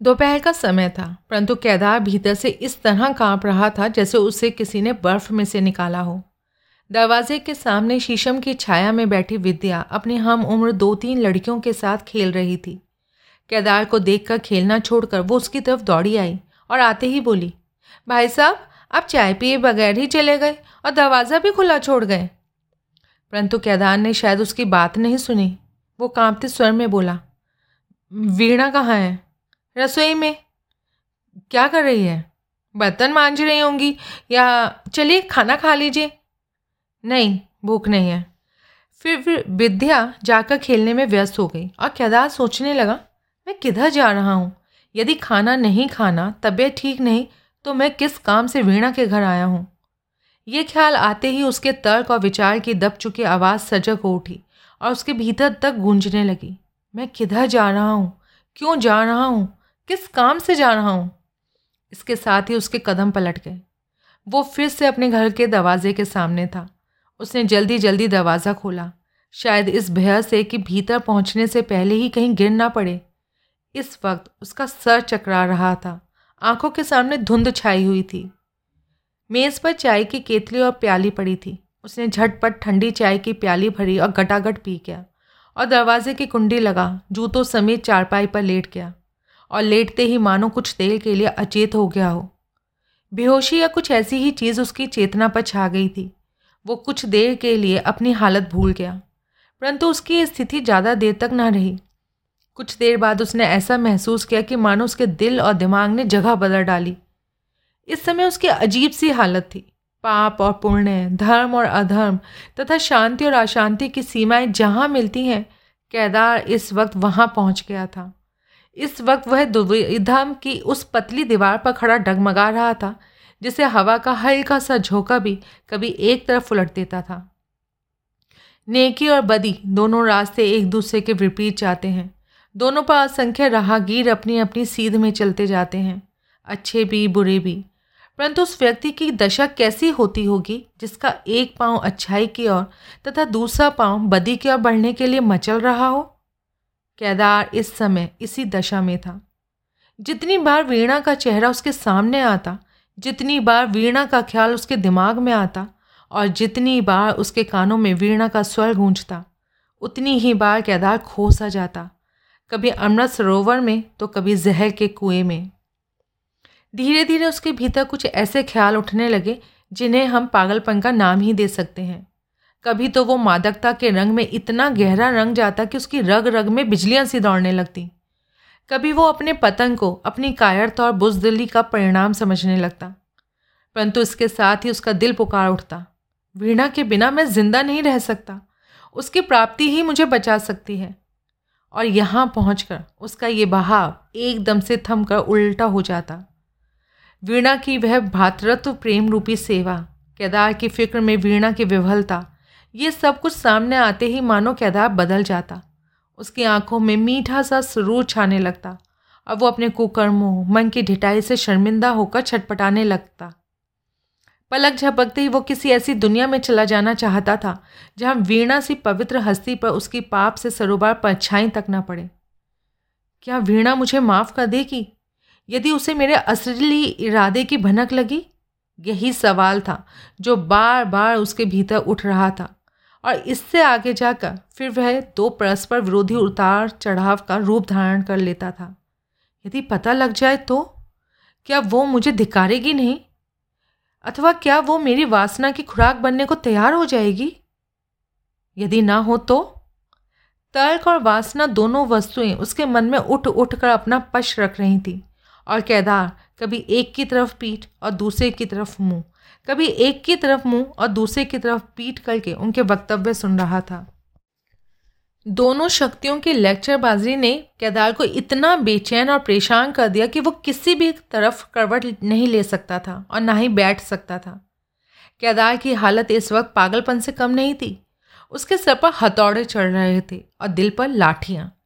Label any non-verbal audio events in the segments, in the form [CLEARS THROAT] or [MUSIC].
दोपहर का समय था, परंतु केदार भीतर से इस तरह काँप रहा था जैसे उसे किसी ने बर्फ़ में से निकाला हो। दरवाजे के सामने शीशम की छाया में बैठी विद्या अपनी हम उम्र दो तीन लड़कियों के साथ खेल रही थी। केदार को देखकर खेलना छोड़कर वो उसकी तरफ़ दौड़ी आई और आते ही बोली, भाई साहब, आप चाय पिए बगैर ही चले गए और दरवाज़ा भी खुला छोड़ गए। परंतु केदार ने शायद उसकी बात नहीं सुनी। वो कांपते स्वर में बोला, वीणा कहाँ है? रसोई में। क्या कर रही है? बर्तन मांझ रही होंगी या चलिए खाना खा लीजिए? नहीं, भूख नहीं है। फिर फिर विद्या जाकर खेलने में व्यस्त हो गई और केदार सोचने लगा, मैं किधर जा रहा हूँ? यदि खाना नहीं खाना, तबीयत ठीक नहीं तो मैं किस काम से वीणा के घर आया हूँ? ये ख्याल आते ही उसके तर्क और विचार की दब चुकी आवाज़ सजग हो उठी और उसके भीतर तक गूंजने लगी। मैं किधर जा रहा हूँ? क्यों जा रहा हूँ? किस काम से जा रहा हूँ? इसके साथ ही उसके कदम पलट गए। वो फिर से अपने घर के दरवाजे के सामने था। उसने जल्दी जल्दी दरवाज़ा खोला। शायद इस भय से कि भीतर पहुँचने से पहले ही कहीं गिर ना पड़े। इस वक्त उसका सर चकरा रहा था। आँखों के सामने धुंध छाई हुई थी। मेज़ पर चाय की केतली और प्याली पड़ी थी। उसने झटपट ठंडी चाय की प्याली भरी और गटागट पी गया। और दरवाजे की कुंडी लगा, जूतों समेत चारपाई पर लेट गया। और लेटते ही मानो कुछ देर के लिए अचेत हो गया हो। बेहोशी या कुछ ऐसी ही चीज़ उसकी चेतना पर छा गई थी। वो कुछ देर के लिए अपनी हालत भूल गया, परंतु उसकी ये स्थिति ज़्यादा देर तक ना रही। कुछ देर बाद उसने ऐसा महसूस किया कि मानो उसके दिल और दिमाग ने जगह बदल डाली। इस समय उसकी अजीब सी हालत थी। पाप और पुण्य, धर्म और अधर्म, तथा शांति और अशांति की सीमाएँ जहाँ मिलती हैं, केदार इस वक्त वहाँ पहुँच गया था। इस वक्त वह दुविधम की उस पतली दीवार पर खड़ा डगमगा रहा था, जिसे हवा का हल्का सा झोंका भी कभी एक तरफ़ उलट देता था। नेकी और बदी दोनों रास्ते एक दूसरे के विपरीत जाते हैं। दोनों पर असंख्य राहगीर अपनी अपनी सीध में चलते जाते हैं, अच्छे भी, बुरे भी। परंतु उस व्यक्ति की दशा कैसी होती होगी, जिसका एक पाँव अच्छाई की ओर तथा दूसरा पाँव बदी की ओर बढ़ने के लिए मचल रहा हो? केदार इस समय इसी दशा में था। जितनी बार वीणा का चेहरा उसके सामने आता, जितनी बार वीणा का ख्याल उसके दिमाग में आता, और जितनी बार उसके कानों में वीणा का स्वर गूंजता, उतनी ही बार केदार खो सा जाता, कभी अमृत सरोवर में तो कभी जहर के कुएँ में। धीरे धीरे उसके भीतर कुछ ऐसे ख्याल उठने लगे, जिन्हें हम पागलपन का नाम ही दे सकते हैं। कभी तो वो मादकता के रंग में इतना गहरा रंग जाता कि उसकी रग रग में बिजलियाँ सी दौड़ने लगती। कभी वो अपने पतंग को अपनी कायरता और बुजदिली का परिणाम समझने लगता, परंतु इसके साथ ही उसका दिल पुकार उठता। वीणा के बिना मैं ज़िंदा नहीं रह सकता। उसकी प्राप्ति ही मुझे बचा सकती है। और यहाँ पहुँच उसका ये बहाव एकदम से थम कर उल्टा हो जाता। वीणा की वह भातृत्व प्रेम रूपी सेवा, केदार की फ़िक्र में वीणा की विवलता ये सब कुछ सामने आते ही मानो केदार बदल जाता। उसकी आँखों में मीठा सा सुरूर छाने लगता। और वो अपने कुकर्मों, मन की ढिटाई से शर्मिंदा होकर छटपटाने लगता। पलक झपकते ही वो किसी ऐसी दुनिया में चला जाना चाहता था, जहाँ वीणा सी पवित्र हस्ती पर उसकी पाप से सरोबार परछाई तक न पड़े। क्या वीणा मुझे माफ़ कर देगी? यदि उसे मेरे असली इरादे की भनक लगी? यही सवाल था, जो बार बार उसके भीतर उठ रहा था। और इससे आगे जाकर फिर वह दो परस्पर विरोधी उतार चढ़ाव का रूप धारण कर लेता था। यदि पता लग जाए तो? क्या वो मुझे धिकारेगी नहीं? अथवा क्या वो मेरी वासना की खुराक बनने को तैयार हो जाएगी? यदि ना हो तो? तर्क और वासना दोनों वस्तुएँ उसके मन में उठ उठ कर अपना पश रख रही थी और केदार कभी एक की तरफ़ पीठ और दूसरे की तरफ़ मुँह। कभी एक की तरफ़ मुँह और दूसरे की तरफ़ पीट करके उनके वक्तव्य सुन रहा था। दोनों शक्तियों की लेक्चरबाजी ने केदार को इतना बेचैन और परेशान कर दिया कि वो किसी भी तरफ़ करवट नहीं ले सकता था और ना ही बैठ सकता था। केदार की हालत इस वक्त पागलपन से कम नहीं थी। उसके सर पर हथौड़े चढ़ रहे थे और दिल पर लाठियाँ।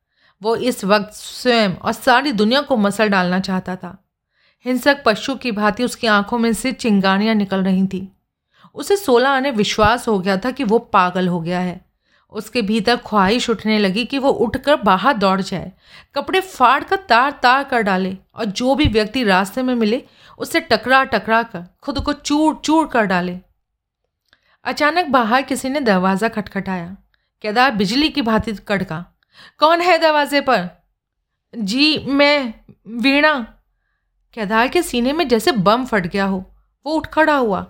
वो इस वक्त स्वयं और सारी दुनिया को मसल डालना चाहता था। हिंसक पशु की भांति उसकी आँखों में से चिंगारियाँ निकल रही थी। उसे सोलह आने विश्वास हो गया था कि वो पागल हो गया है। उसके भीतर ख्वाहिश उठने लगी कि वो उठकर बाहर दौड़ जाए, कपड़े फाड़ कर तार तार कर डाले और जो भी व्यक्ति रास्ते में मिले उससे टकरा टकरा कर, खुद को चूर चूर कर डाले। अचानक बाहर किसी ने दरवाज़ा खटखटाया। केदार बिजली की भांति कड़का, कौन है दरवाजे पर? जी, मैं, वीणा। केदार के सीने में जैसे बम फट गया हो, वो उठ खड़ा हुआ।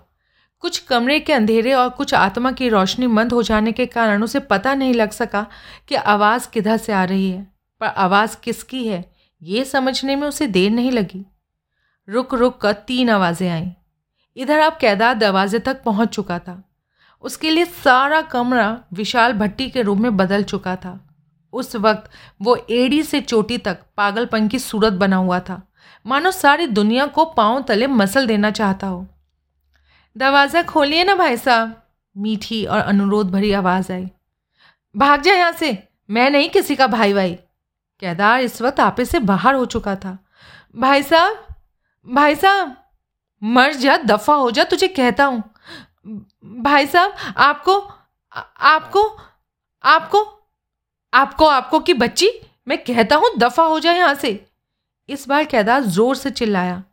कुछ कमरे के अंधेरे और कुछ आत्मा की रोशनी मंद हो जाने के कारण उसे पता नहीं लग सका कि आवाज़ किधर से आ रही है, पर आवाज़ किसकी है, ये समझने में उसे देर नहीं लगी। रुक रुक कर तीन आवाज़ें आईं। इधर अब कैदार दरवाजे तक पहुँच चुका था। उसके लिए सारा कमरा विशाल भट्टी के रूप में बदल चुका था। उस वक्त वो एड़ी से चोटी तक पागलपन की सूरत बना हुआ था। मानो सारी दुनिया को पाँव तले मसल देना चाहता हो। दरवाज़ा खोलिए ना भाई साहब। मीठी और अनुरोध भरी आवाज़ आई। भाग जाए यहाँ से। मैं नहीं किसी का भाई भाई केदार इस वक्त आपे से बाहर हो चुका था। भाई साहब भाई साहब, मर जा, दफ़ा हो जा, तुझे कहता हूँ। भाई साहब, आपको आपको आपको आपको आपको की बच्ची, मैं कहता हूँ दफ़ा हो जाए यहाँ से। इस बार केदार ज़ोर से चिल्लाया।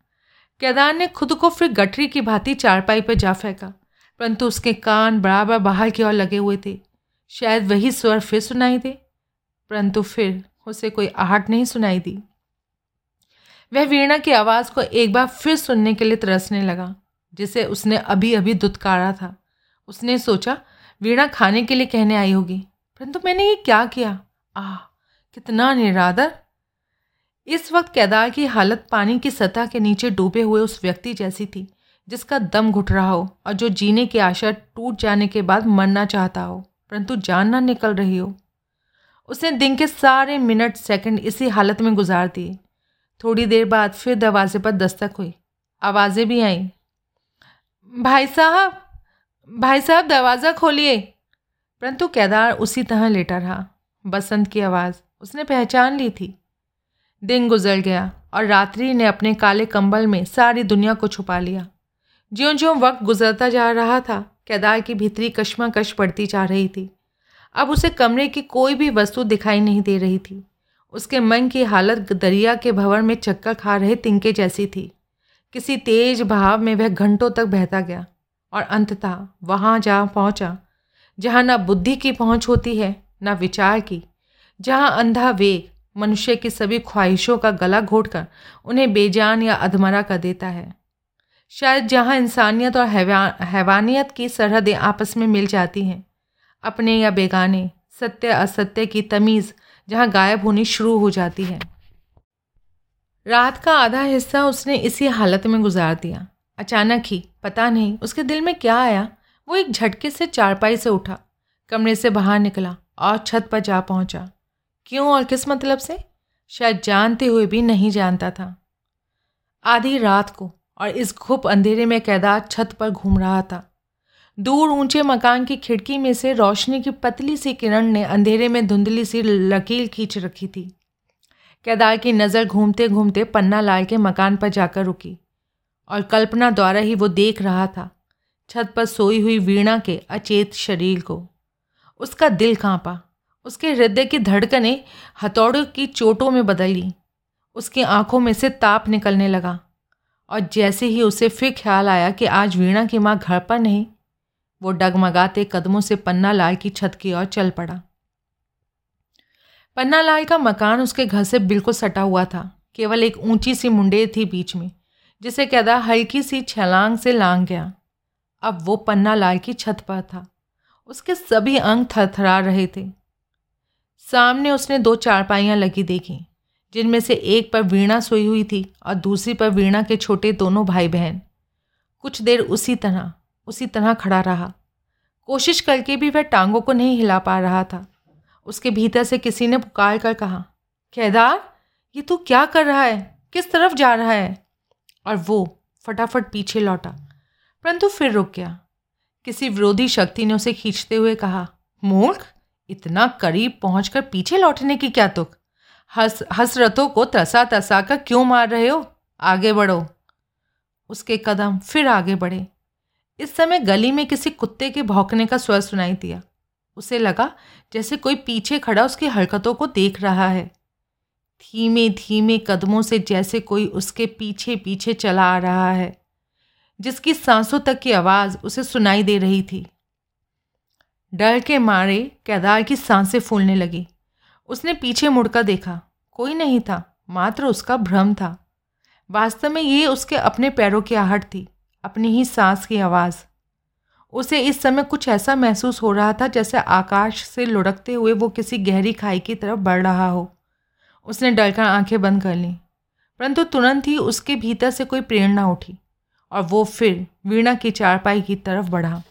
केदार ने खुद को फिर गठरी की भांति चारपाई पर जा फेंका, परंतु उसके कान बराबर बाहर की ओर लगे हुए थे। शायद वही स्वर फिर सुनाई दे, परंतु फिर उसे कोई आहट नहीं सुनाई दी। वह वीणा की आवाज़ को एक बार फिर सुनने के लिए तरसने लगा, जिसे उसने अभी अभी दुत्कारा था। उसने सोचा, वीणा खाने के लिए कहने आई होगी, परंतु मैंने ये क्या किया? आह, कितना निरादर। इस वक्त केदार की हालत पानी की सतह के नीचे डूबे हुए उस व्यक्ति जैसी थी, जिसका दम घुट रहा हो और जो जीने की आशा टूट जाने के बाद मरना चाहता हो, परंतु जान ना निकल रही हो। उसने दिन के सारे मिनट सेकंड इसी हालत में गुजार दिए। थोड़ी देर बाद फिर दरवाजे पर दस्तक हुई। आवाज़ें भी आईं। भाई साहब भाई साहब, दरवाज़ा खोलिए। परंतु केदार उसी तरह लेटा रहा। बसंत की आवाज़, उसने पहचान ली थी। दिन गुजर गया और रात्रि ने अपने काले कंबल में सारी दुनिया को छुपा लिया। ज्यों ज्यों वक्त गुजरता जा रहा था, केदार की भीतरी कश्मकश पड़ती जा रही थी। अब उसे कमरे की कोई भी वस्तु दिखाई नहीं दे रही थी। उसके मन की हालत दरिया के भंवर में चक्कर खा रहे तिनके जैसी थी। किसी तेज भाव में वह घंटों तक बहता गया और अंततः वहाँ जा पहुँचा, जहाँ न बुद्धि की पहुँच होती है, न विचार की, जहाँ अंधा वेग मनुष्य की सभी ख्वाहिशों का गला घोटकर उन्हें बेजान या अधमरा कर देता है। शायद जहाँ इंसानियत और हैवानियत की सरहदें आपस में मिल जाती हैं, अपने या बेगाने, सत्य, असत्य की तमीज़ जहाँ गायब होनी शुरू हो जाती है। रात का आधा हिस्सा उसने इसी हालत में गुजार दिया। अचानक ही, पता नहीं, उसके दिल में क्या आया। वो एक झटके से चारपाई से उठा, कमरे से बाहर निकला और छत पर जा पहुँचा। क्यों और किस मतलब से? शायद जानते हुए भी नहीं जानता था। आधी रात को और इस घुप अंधेरे में कैदार छत पर घूम रहा था। दूर ऊँचे मकान की खिड़की में से रोशनी की पतली सी किरण ने अंधेरे में धुंधली सी लकीर खींच रखी थी। केदार की नज़र घूमते घूमते पन्ना लाल के मकान पर जाकर रुकी और कल्पना द्वारा ही वो देख रहा था, छत पर सोई हुई वीणा के अचेत शरीर को। उसका दिल कांपा। उसके हृदय की धड़कनें हथौड़ों की चोटों में बदली। उसकी आँखों में से ताप निकलने लगा और जैसे ही उसे फिर ख्याल आया कि आज वीणा की माँ घर पर नहीं, वो डगमगाते कदमों से पन्ना लाल की छत की ओर चल पड़ा। पन्ना लाल का मकान उसके घर से बिल्कुल सटा हुआ था, केवल एक ऊँची सी मुंडेर थी बीच में, जिसे कहता हल्की सी छलांग से लांग गया। अब वो पन्ना लाल की छत पर था। उसके सभी अंग थरथरा रहे थे। सामने उसने दो चारपाइयाँ लगी देखी, जिनमें से एक पर वीणा सोई हुई थी और दूसरी पर वीणा के छोटे दोनों भाई बहन कुछ देर उसी तरह उसी तरह खड़ा रहा। कोशिश करके भी वह टांगों को नहीं हिला पा रहा था। उसके भीतर से किसी ने पुकार कर कहा, केदार, ये तू क्या कर रहा है? किस तरफ़ जा रहा है? और वो फटाफट पीछे लौटा। परंतु फिर रुक गया। किसी विरोधी शक्ति ने उसे खींचते हुए कहा, मूर्ख इतना करीब पहुंचकर पीछे लौटने की क्या तुक? हस, हसरतों को तसा तसा कर क्यों मार रहे हो? आगे बढ़ो। उसके कदम फिर आगे बढ़े। इस समय गली में किसी कुत्ते के भौंकने का स्वर सुनाई दिया। उसे लगा जैसे कोई पीछे खड़ा उसकी हरकतों को देख रहा है। धीमे धीमे कदमों से जैसे कोई उसके पीछे पीछे चला आ रहा है। जिसकी सांसों तक की आवाज़ उसे सुनाई दे रही थी। डर के मारे केदार की साँसें फूलने लगी। उसने पीछे मुड़कर देखा, कोई नहीं था, मात्र उसका भ्रम था। वास्तव में ये उसके अपने पैरों की आहट थी, अपनी ही सांस की आवाज़। उसे इस समय कुछ ऐसा महसूस हो रहा था जैसे आकाश से लुढ़कते हुए वो किसी गहरी खाई की तरफ़ बढ़ रहा हो। उसने डरकर आँखें बंद कर लीं, परंतु तुरंत ही उसके भीतर से कोई प्रेरणा उठी, और वो फिर वीणा की चारपाई की तरफ़ बढ़ा।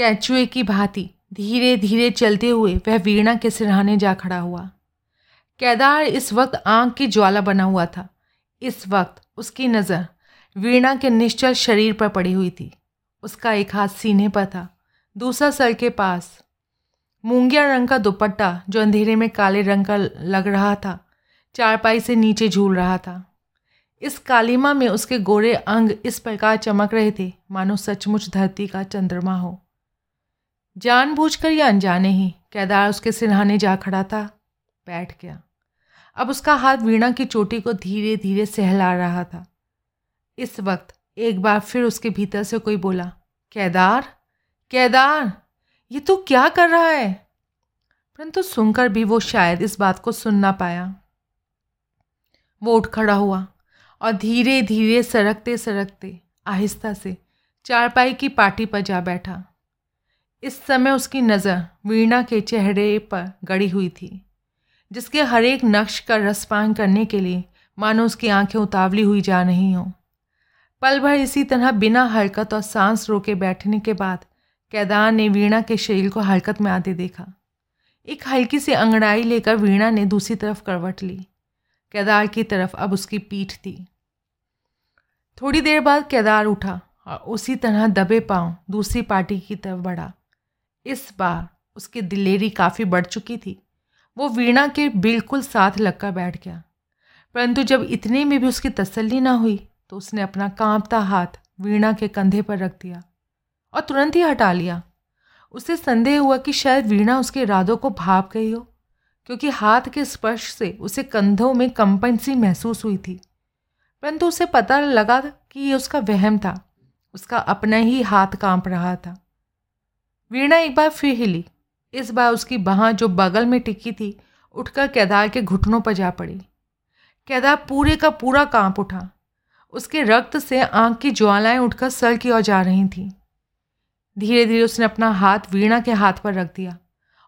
कैचुए की भांति धीरे धीरे चलते हुए वह वीणा के सिरहाने जा खड़ा हुआ। केदार इस वक्त आँख की ज्वाला बना हुआ था। इस वक्त उसकी नज़र वीणा के निश्चल शरीर पर पड़ी हुई थी। उसका एक हाथ सीने पर था, दूसरा सर के पास मूंगिया रंग का दुपट्टा जो अंधेरे में काले रंग का लग रहा था, चारपाई से नीचे झूल रहा था। इस कालीमा में उसके गोरे अंग इस प्रकार चमक रहे थे, मानो सचमुच धरती का चंद्रमा हो। जानबूझकर या अनजाने ही, केदार उसके सिरहाने जा खड़ा था, बैठ गया। अब उसका हाथ वीणा की चोटी को धीरे धीरे सहला रहा था। इस वक्त एक बार फिर उसके भीतर से कोई बोला, केदार? केदार? ये तू क्या कर रहा है? परंतु सुनकर भी वो शायद इस बात को सुन ना पाया। वो उठ खड़ा हुआ और धीरे धीरे सरकते सरकते आहिस्ता से चारपाई की पार्टी पर जा बैठा। इस समय उसकी नज़र वीणा के चेहरे पर गड़ी हुई थी, जिसके हर एक नक्श का रसपान करने के लिए मानो उसकी आँखें उतावली हुई जा रही हों। पल भर इसी तरह बिना हरकत और सांस रोके बैठने के बाद कैदार ने वीणा के शरीर को हरकत में आते देखा। एक हल्की सी अंगड़ाई लेकर वीणा ने दूसरी तरफ़ करवट ली। केदार की तरफ़ अब उसकी पीठ थी। थोड़ी देर बाद केदार उठा और उसी तरह दबे पाँव दूसरी पार्टी की तरफ़ बढ़ा। इस बार उसकी दिलेरी काफ़ी बढ़ चुकी थी। वो वीणा के बिल्कुल साथ लगकर बैठ गया। परंतु जब इतने में भी उसकी तसल्ली ना हुई तो उसने अपना कांपता हाथ वीणा के कंधे पर रख दिया और तुरंत ही हटा लिया। उसे संदेह हुआ कि शायद वीणा उसके इरादों को भाप गई हो, क्योंकि हाथ के स्पर्श से उसे कंधों में कंपन सी महसूस हुई थी। परंतु उसे पता लगा कि ये उसका वहम था। उसका अपना ही हाथ काँप रहा था। वीणा एक बार फिर हिली। इस बार उसकी बाह जो बगल में टिकी थी, उठकर केदार के घुटनों पर जा पड़ी। केदार पूरे का पूरा काँप उठा। उसके रक्त से आँख की ज्वालाएँ उठकर सर की ओर जा रही थीं। धीरे धीरे उसने अपना हाथ वीणा के हाथ पर रख दिया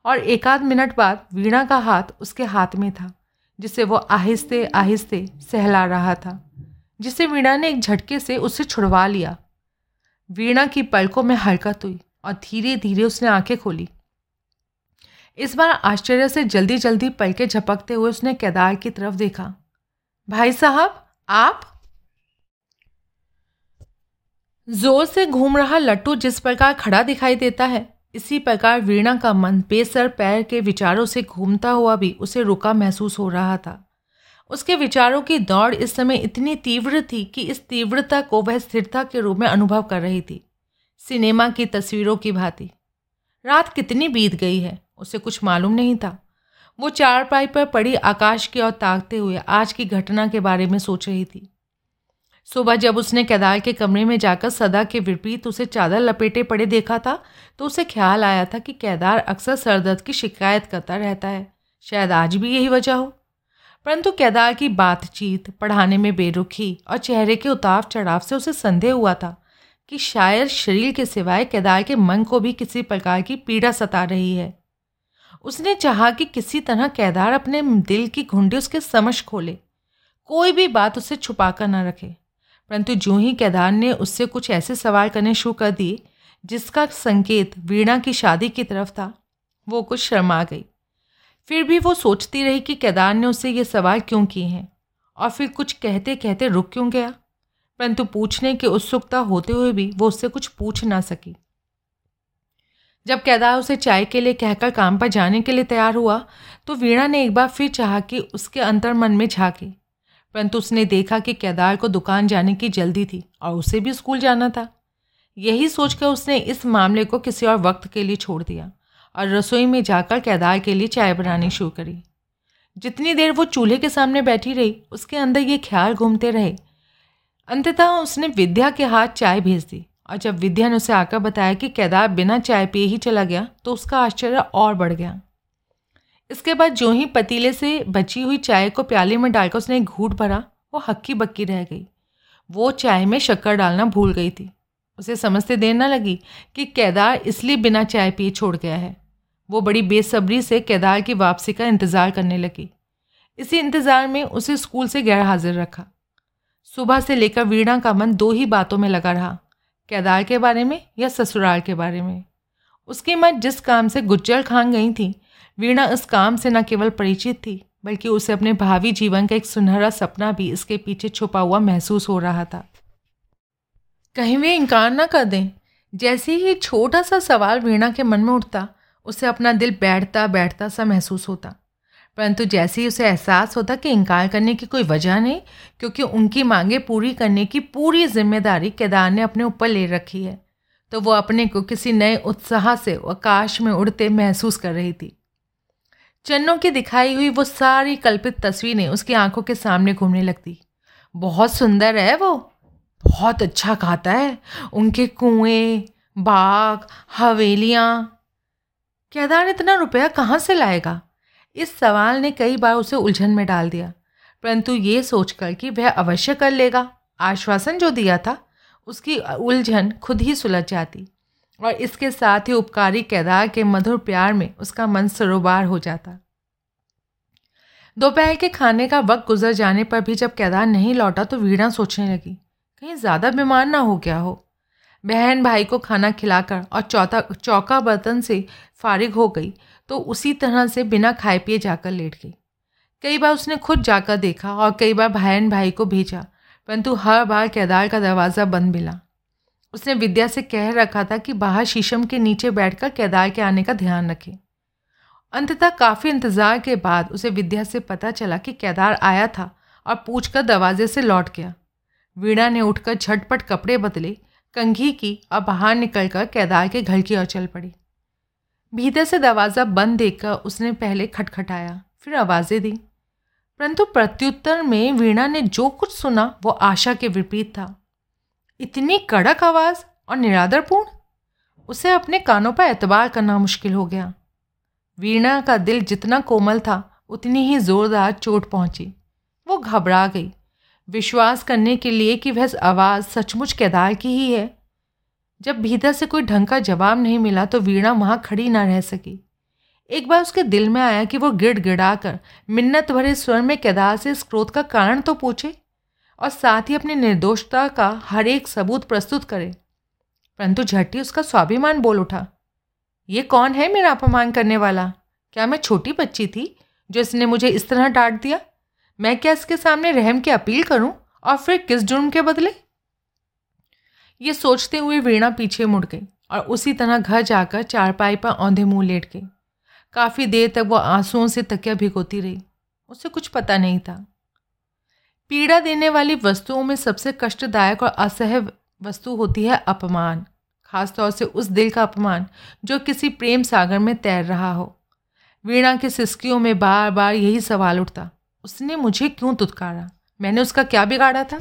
और एक आध मिनट बाद वीणा का हाथ उसके हाथ में था, जिसे वो आहिस्ते आहिस्ते सहला रहा था, जिसे वीणा ने एक झटके से उसे छुड़वा लिया। वीणा की पलकों में हरकत हुई। और धीरे धीरे उसने आँखें खोली। इस बार आश्चर्य से जल्दी जल्दी पलके झपकते हुए उसने केदार की तरफ़ देखा। भाई साहब, आप? ज़ोर से घूम रहा लट्टू जिस प्रकार खड़ा दिखाई देता है, इसी प्रकार वीणा का मन बेसर पैर के विचारों से घूमता हुआ भी उसे रुका महसूस हो रहा था। उसके विचारों की दौड़ इस समय इतनी तीव्र थी कि इस तीव्रता को वह स्थिरता के रूप में अनुभव कर रही थी। सिनेमा की तस्वीरों की भांति। रात कितनी बीत गई है, उसे कुछ मालूम नहीं था। वो चार पाई पर पड़ी आकाश की ओर ताकते हुए आज की घटना के बारे में सोच रही थी। सुबह जब उसने केदार के कमरे में जाकर सदा के विपरीत उसे चादर लपेटे पड़े देखा था तो उसे ख्याल आया था कि केदार अक्सर सरदर्द की शिकायत करता रहता है। शायद आज भी यही वजह हो। परंतु केदार की बातचीत, पढ़ाने में बेरुखी और चेहरे के उतार चढ़ाव से उसे संदेह हुआ था। कि शायद शरीर के सिवाय केदार के मन को भी किसी प्रकार की पीड़ा सता रही है। उसने चाहा कि किसी तरह केदार अपने दिल की घुंडी उसके समझ खोले। कोई भी बात उसे छुपा कर न रखे। परंतु जो ही केदार ने उससे कुछ ऐसे सवाल करने शुरू कर दिए, जिसका संकेत वीणा की शादी की तरफ़ था, वो कुछ शर्मा गई। फिर भी वो सोचती रही कि केदार ने उससे ये सवाल क्यों किए हैं? और फिर कुछ कहते कहते रुक क्यों गया? परंतु पूछने की उत्सुकता होते हुए भी वो उससे कुछ पूछ ना सकी। जब केदार उसे चाय के लिए कहकर काम पर जाने के लिए तैयार हुआ तो वीणा ने एक बार फिर चाहा कि उसके अंतर मन में झाके। परंतु उसने देखा कि केदार को दुकान जाने की जल्दी थी और उसे भी स्कूल जाना था। यही सोचकर उसने इस मामले को किसी और वक्त के लिए छोड़ दिया और रसोई में जाकर केदार के लिए चाय बनानी शुरू करी। जितनी देर वो चूल्हे के सामने बैठी रही, उसके अंदर ये ख्याल घूमते रहे अंततः उसने विद्या के हाथ चाय भेज दी और जब विद्या ने उसे आकर बताया कि केदार बिना चाय पिए ही चला गया तो उसका आश्चर्य और बढ़ गया। इसके बाद जो ही पतीले से बची हुई चाय को प्याले में डालकर उसने घूट भरा, वो हक्की बक्की रह गई। वो चाय में शक्कर डालना भूल गई थी। उसे समझते देर न लगी कि केदार इसलिए बिना चाय पिए छोड़ गया है। वो बड़ी बेसब्री से केदार की वापसी का इंतज़ार करने लगी। इसी इंतज़ार में उसे स्कूल से गैर हाजिर रखा। सुबह से लेकर वीणा का मन दो ही बातों में लगा रहा, केदार के बारे में या ससुराल के बारे में। उसकी मत जिस काम से गुज्जर खान गई थी, वीणा उस काम से न केवल परिचित थी, बल्कि उसे अपने भावी जीवन का एक सुनहरा सपना भी इसके पीछे छुपा हुआ महसूस हो रहा था। कहीं वे इनकार ना कर दें, जैसे ही छोटा सा सवाल वीणा के मन में उठता, उसे अपना दिल बैठता बैठता सा महसूस होता। परंतु जैसे ही उसे एहसास होता कि इनकार करने की कोई वजह नहीं, क्योंकि उनकी मांगे पूरी करने की पूरी ज़िम्मेदारी केदार ने अपने ऊपर ले रखी है तो वो अपने को किसी नए उत्साह से आकाश में उड़ते महसूस कर रही थी। चन्नों की दिखाई हुई वो सारी कल्पित तस्वीरें उसकी आँखों के सामने घूमने लगती। बहुत सुंदर है वो। बहुत अच्छा खाता है। उनके कुएँ, बाग, हवेलियाँ। केदार इतना रुपया कहाँ से लाएगा? इस सवाल ने कई बार उसे उलझन में डाल दिया, परंतु ये सोचकर कि वह अवश्य कर लेगा। आश्वासन जो दिया था, उसकी उलझन खुद ही सुलझ जाती और इसके साथ ही उपकारी केदार के मधुर प्यार में उसका मन सरोबार हो जाता। दोपहर के खाने का वक्त गुजर जाने पर भी जब केदार नहीं लौटा तो वीणा सोचने लगी, कहीं ज़्यादा बीमार ना हो गया हो? बहन भाई को खाना खिलाकर और चौथा, चौका बर्तन से फारिग हो गई तो उसी तरह से बिना खाए पिए जाकर लेट गई। कई बार उसने खुद जाकर देखा और कई बार बहन भाई को भेजा, परंतु हर बार केदार का दरवाज़ा बंद मिला। उसने विद्या से कह रखा था कि बाहर शीशम के नीचे बैठकर केदार के आने का ध्यान रखे। अंततः काफ़ी इंतज़ार के बाद उसे विद्या से पता चला कि केदार आया था और पूछकर दरवाजे से लौट गया। वीणा ने उठकर झटपट कपड़े बदले कंघी की और बाहर निकलकर केदार के घर की ओर चल पड़ी। भीतर से दरवाज़ा बंद देखकर उसने पहले खटखटाया, फिर आवाज़ें दी। परंतु प्रत्युत्तर में वीणा ने जो कुछ सुना, वो आशा के विपरीत था। इतनी कड़क आवाज़ और निरादरपूर्ण? उसे अपने कानों पर एतबार करना मुश्किल हो गया। वीणा का दिल जितना कोमल था, उतनी ही ज़ोरदार चोट पहुँची। वो घबरा गई। विश्वास करने के लिए कि वह आवाज़ सचमुच केदार की ही है। जब भीतर से कोई ढंग का जवाब नहीं मिला तो वीणा वहाँ खड़ी ना रह सकी। एक बार उसके दिल में आया कि वो गिड़ गिड़ा कर मिन्नत भरे स्वर में केदार से इस क्रोध का कारण तो पूछे और साथ ही अपनी निर्दोषता का हर एक सबूत प्रस्तुत करे। परंतु झट्टी उसका स्वाभिमान बोल उठा, ये कौन है मेरा अपमान करने वाला? क्या मैं छोटी बच्ची थी जो इसने मुझे इस तरह डांट दिया? मैं क्या इसके सामने रहम की अपील करूँ? और फिर किस जुर्म के बदले? ये सोचते हुए वीणा पीछे मुड़ गई और उसी तरह घर जाकर चारपाई पर औंधे मुँह लेट गई। काफ़ी देर तक वो आंसुओं से तकिया भिगोती रही। उसे कुछ पता नहीं था। पीड़ा देने वाली वस्तुओं में सबसे कष्टदायक और असह्य वस्तु होती है अपमान, खासतौर से उस दिल का अपमान जो किसी प्रेम सागर में तैर रहा हो। वीणा की सिस्कियों में बार बार यही सवाल उठता। उसने मुझे क्यों तुतकारा? मैंने उसका क्या बिगाड़ा था?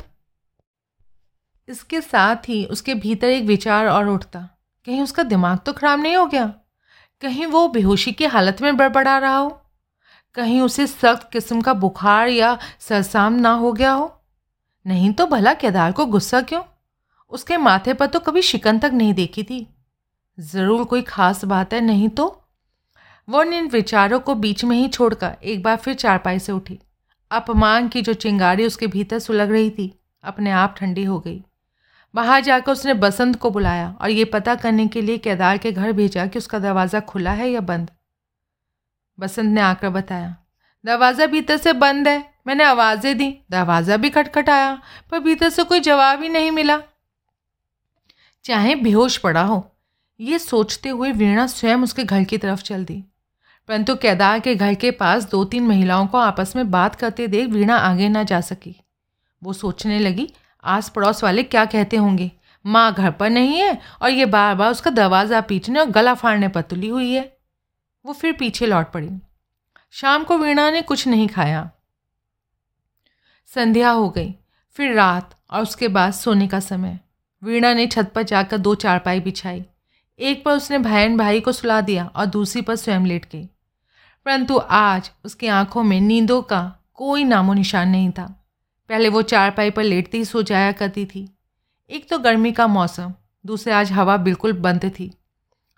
इसके साथ ही उसके भीतर एक विचार और उठता। कहीं उसका दिमाग तो खराब नहीं हो गया? कहीं वो बेहोशी की हालत में बड़बड़ा रहा हो? कहीं उसे सख्त किस्म का बुखार या सरसाम ना हो गया हो? नहीं तो भला केदार को गुस्सा क्यों? उसके माथे पर तो कभी शिकन तक नहीं देखी थी। ज़रूर कोई खास बात है, नहीं तो? वो इन विचारों को बीच में ही छोड़कर एक बार फिर चारपाई से उठी। अपमान की जो चिंगारी उसके भीतर सुलग रही थी, अपने आप ठंडी हो गई। बाहर जाकर उसने बसंत को बुलाया और ये पता करने के लिए केदार के घर भेजा कि उसका दरवाज़ा खुला है या बंद। बसंत ने आकर बताया, दरवाज़ा भीतर से बंद है, मैंने आवाज़ें दी, दरवाज़ा भी खटखटाया, पर भीतर से कोई जवाब ही नहीं मिला। चाहे बेहोश पड़ा हो, ये सोचते हुए वीणा स्वयं उसके घर की तरफ़ चल दी। परंतु केदार के घर के पास दो तीन महिलाओं को आपस में बात करते देख वीणा आगे ना जा सकी। वो सोचने लगी आस पड़ोस वाले क्या कहते होंगे? माँ घर पर नहीं है और ये बार बार उसका दरवाज़ा पीटने और गला फाड़ने पर तुली हुई है। वो फिर पीछे लौट पड़ी। शाम को वीणा ने कुछ नहीं खाया। संध्या हो गई, फिर रात और उसके बाद सोने का समय। वीणा ने छत पर जाकर दो चारपाई बिछाई। एक पर उसने बहन भाई को सुला दिया और दूसरी पर स्वयं लेट गई। परंतु आज उसकी आँखों में नींदों का कोई नामो निशान नहीं था। पहले वो चारपाई पर लेटती ही सो जाया करती थी। एक तो गर्मी का मौसम, दूसरे आज हवा बिल्कुल बंद थी।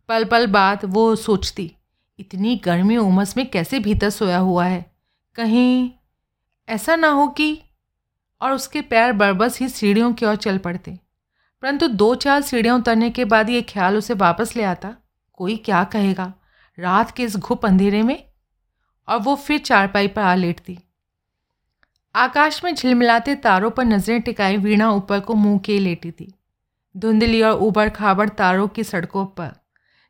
पल पल बाद वो सोचती, इतनी गर्मी उमस में कैसे भीतर सोया हुआ है? कहीं ऐसा ना हो कि और उसके पैर बरबस ही सीढ़ियों की ओर चल पड़ते। परंतु दो चार सीढ़ियाँ उतरने के बाद ये ख्याल उसे वापस ले आता। कोई क्या कहेगा? रात के इस घुप अंधेरे में और वो फिर चारपाई पर आ लेटती। आकाश में झिलमिलाते तारों पर नज़रें टिकाई वीणा ऊपर को मुँह के लेटी थी। धुंधली और उबड़ खाबड़ तारों की सड़कों पर,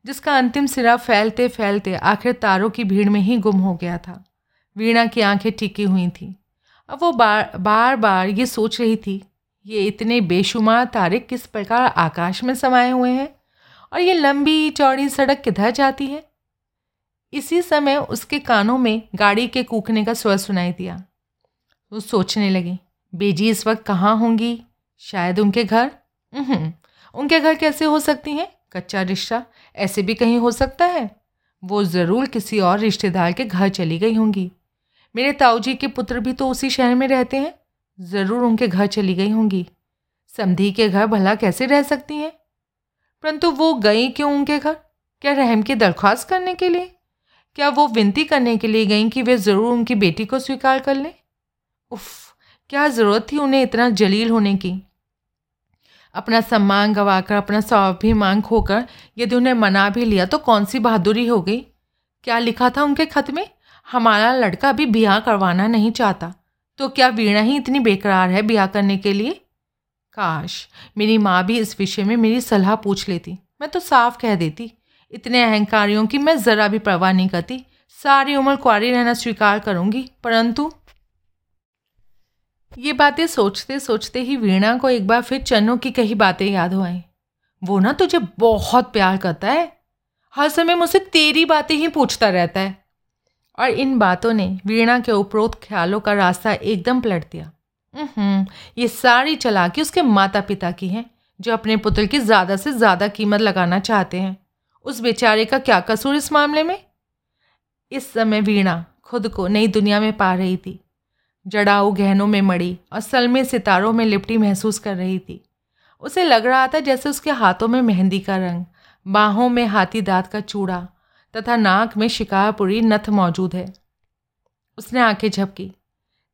जिसका अंतिम सिरा फैलते फैलते आखिर तारों की भीड़ में ही गुम हो गया था। वीणा की आँखें टिकी हुई थीं। अब वो बार बार बार ये सोच रही थी, ये इतने बेशुमार तारे किस प्रकार आकाश में समाये हुए हैं और ये लंबी चौड़ी सड़क किधर जाती है? इसी समय उसके कानों में गाड़ी के कूकने का स्वर सुनाई दिया। वो सोचने लगी, बेजी इस वक्त कहाँ होंगी? शायद उनके घर? उनके घर कैसे हो सकती हैं? कच्चा रिश्ता ऐसे भी कहीं हो सकता है? वो ज़रूर किसी और रिश्तेदार के घर चली गई होंगी। मेरे ताऊजी के पुत्र भी तो उसी शहर में रहते हैं। ज़रूर उनके घर चली गई होंगी। समधी के घर भला कैसे रह सकती हैं? परंतु वो गई क्यों उनके घर? क्या रहम की दरख्वास्त करने के लिए? क्या वो विनती करने के लिए गई कि वे ज़रूर उनकी बेटी को स्वीकार कर लें? उफ, क्या ज़रूरत थी उन्हें इतना जलील होने की? अपना सम्मान गवाकर, अपना स्वाभिमान खोकर यदि उन्हें मना भी लिया तो कौन सी बहादुरी हो गई? क्या लिखा था उनके खत में? हमारा लड़का अभी ब्याह करवाना नहीं चाहता तो क्या वीणा ही इतनी बेकरार है ब्याह करने के लिए? काश, मेरी माँ भी इस विषय में मेरी सलाह पूछ लेती, मैं तो साफ़ कह देती। इतने अहंकारियों की मैं ज़रा भी परवाह नहीं करती। सारी उम्र कुआरी रहना स्वीकार करूँगी, परंतु ये बातें सोचते सोचते ही वीणा को एक बार फिर चन्नों की कही बातें याद हो आई। वो ना तुझे बहुत प्यार करता है। हर समय मुझसे तेरी बातें ही पूछता रहता है। और इन बातों ने वीणा के उपरोक्त ख्यालों का रास्ता एकदम पलट दिया। ये सारी चलाकी उसके माता पिता की है, जो अपने पुत्र की ज़्यादा से ज़्यादा कीमत लगाना चाहते हैं। उस बेचारे का क्या कसूर इस मामले में? इस समय वीणा खुद को नई दुनिया में पा रही थी। जड़ाऊ गहनों में मड़ी और सलमे सितारों में लिपटी महसूस कर रही थी। उसे लग रहा था जैसे उसके हाथों में मेहंदी का रंग, बाहों में हाथी दांत का चूड़ा तथा नाक में शिकारपुरी नथ मौजूद है। उसने आँखें झपकी।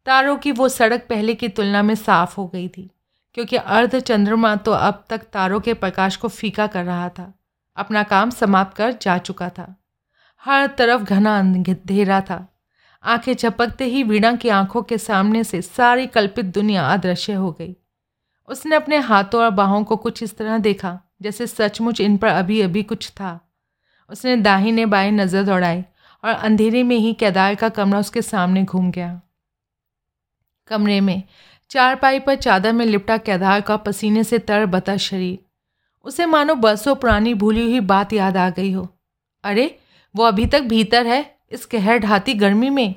तारों की वो सड़क पहले की तुलना में साफ़ हो गई थी, क्योंकि अर्ध चंद्रमा तो अब तक तारों के प्रकाश को फीका कर रहा था। अपना काम समाप्त कर जा चुका था। हर तरफ़ घना अंधेरा था। आँखें झपकते ही वीणा की आँखों के सामने से सारी कल्पित दुनिया अदृश्य हो गई। उसने अपने हाथों और बाहों को कुछ इस तरह देखा, जैसे सचमुच इन पर अभी अभी कुछ था। उसने दाहिने बाएँ नज़र दौड़ाई और अंधेरे में ही केदार का कमरा उसके सामने घूम गया। कमरे में चारपाई पर चादर में लिपटा केदार का पसीने से तर बता शरीर। उसे मानो बरसों पुरानी भूली हुई बात याद आ गई हो। अरे, वो अभी तक भीतर है, इस कहर ढाती गर्मी में।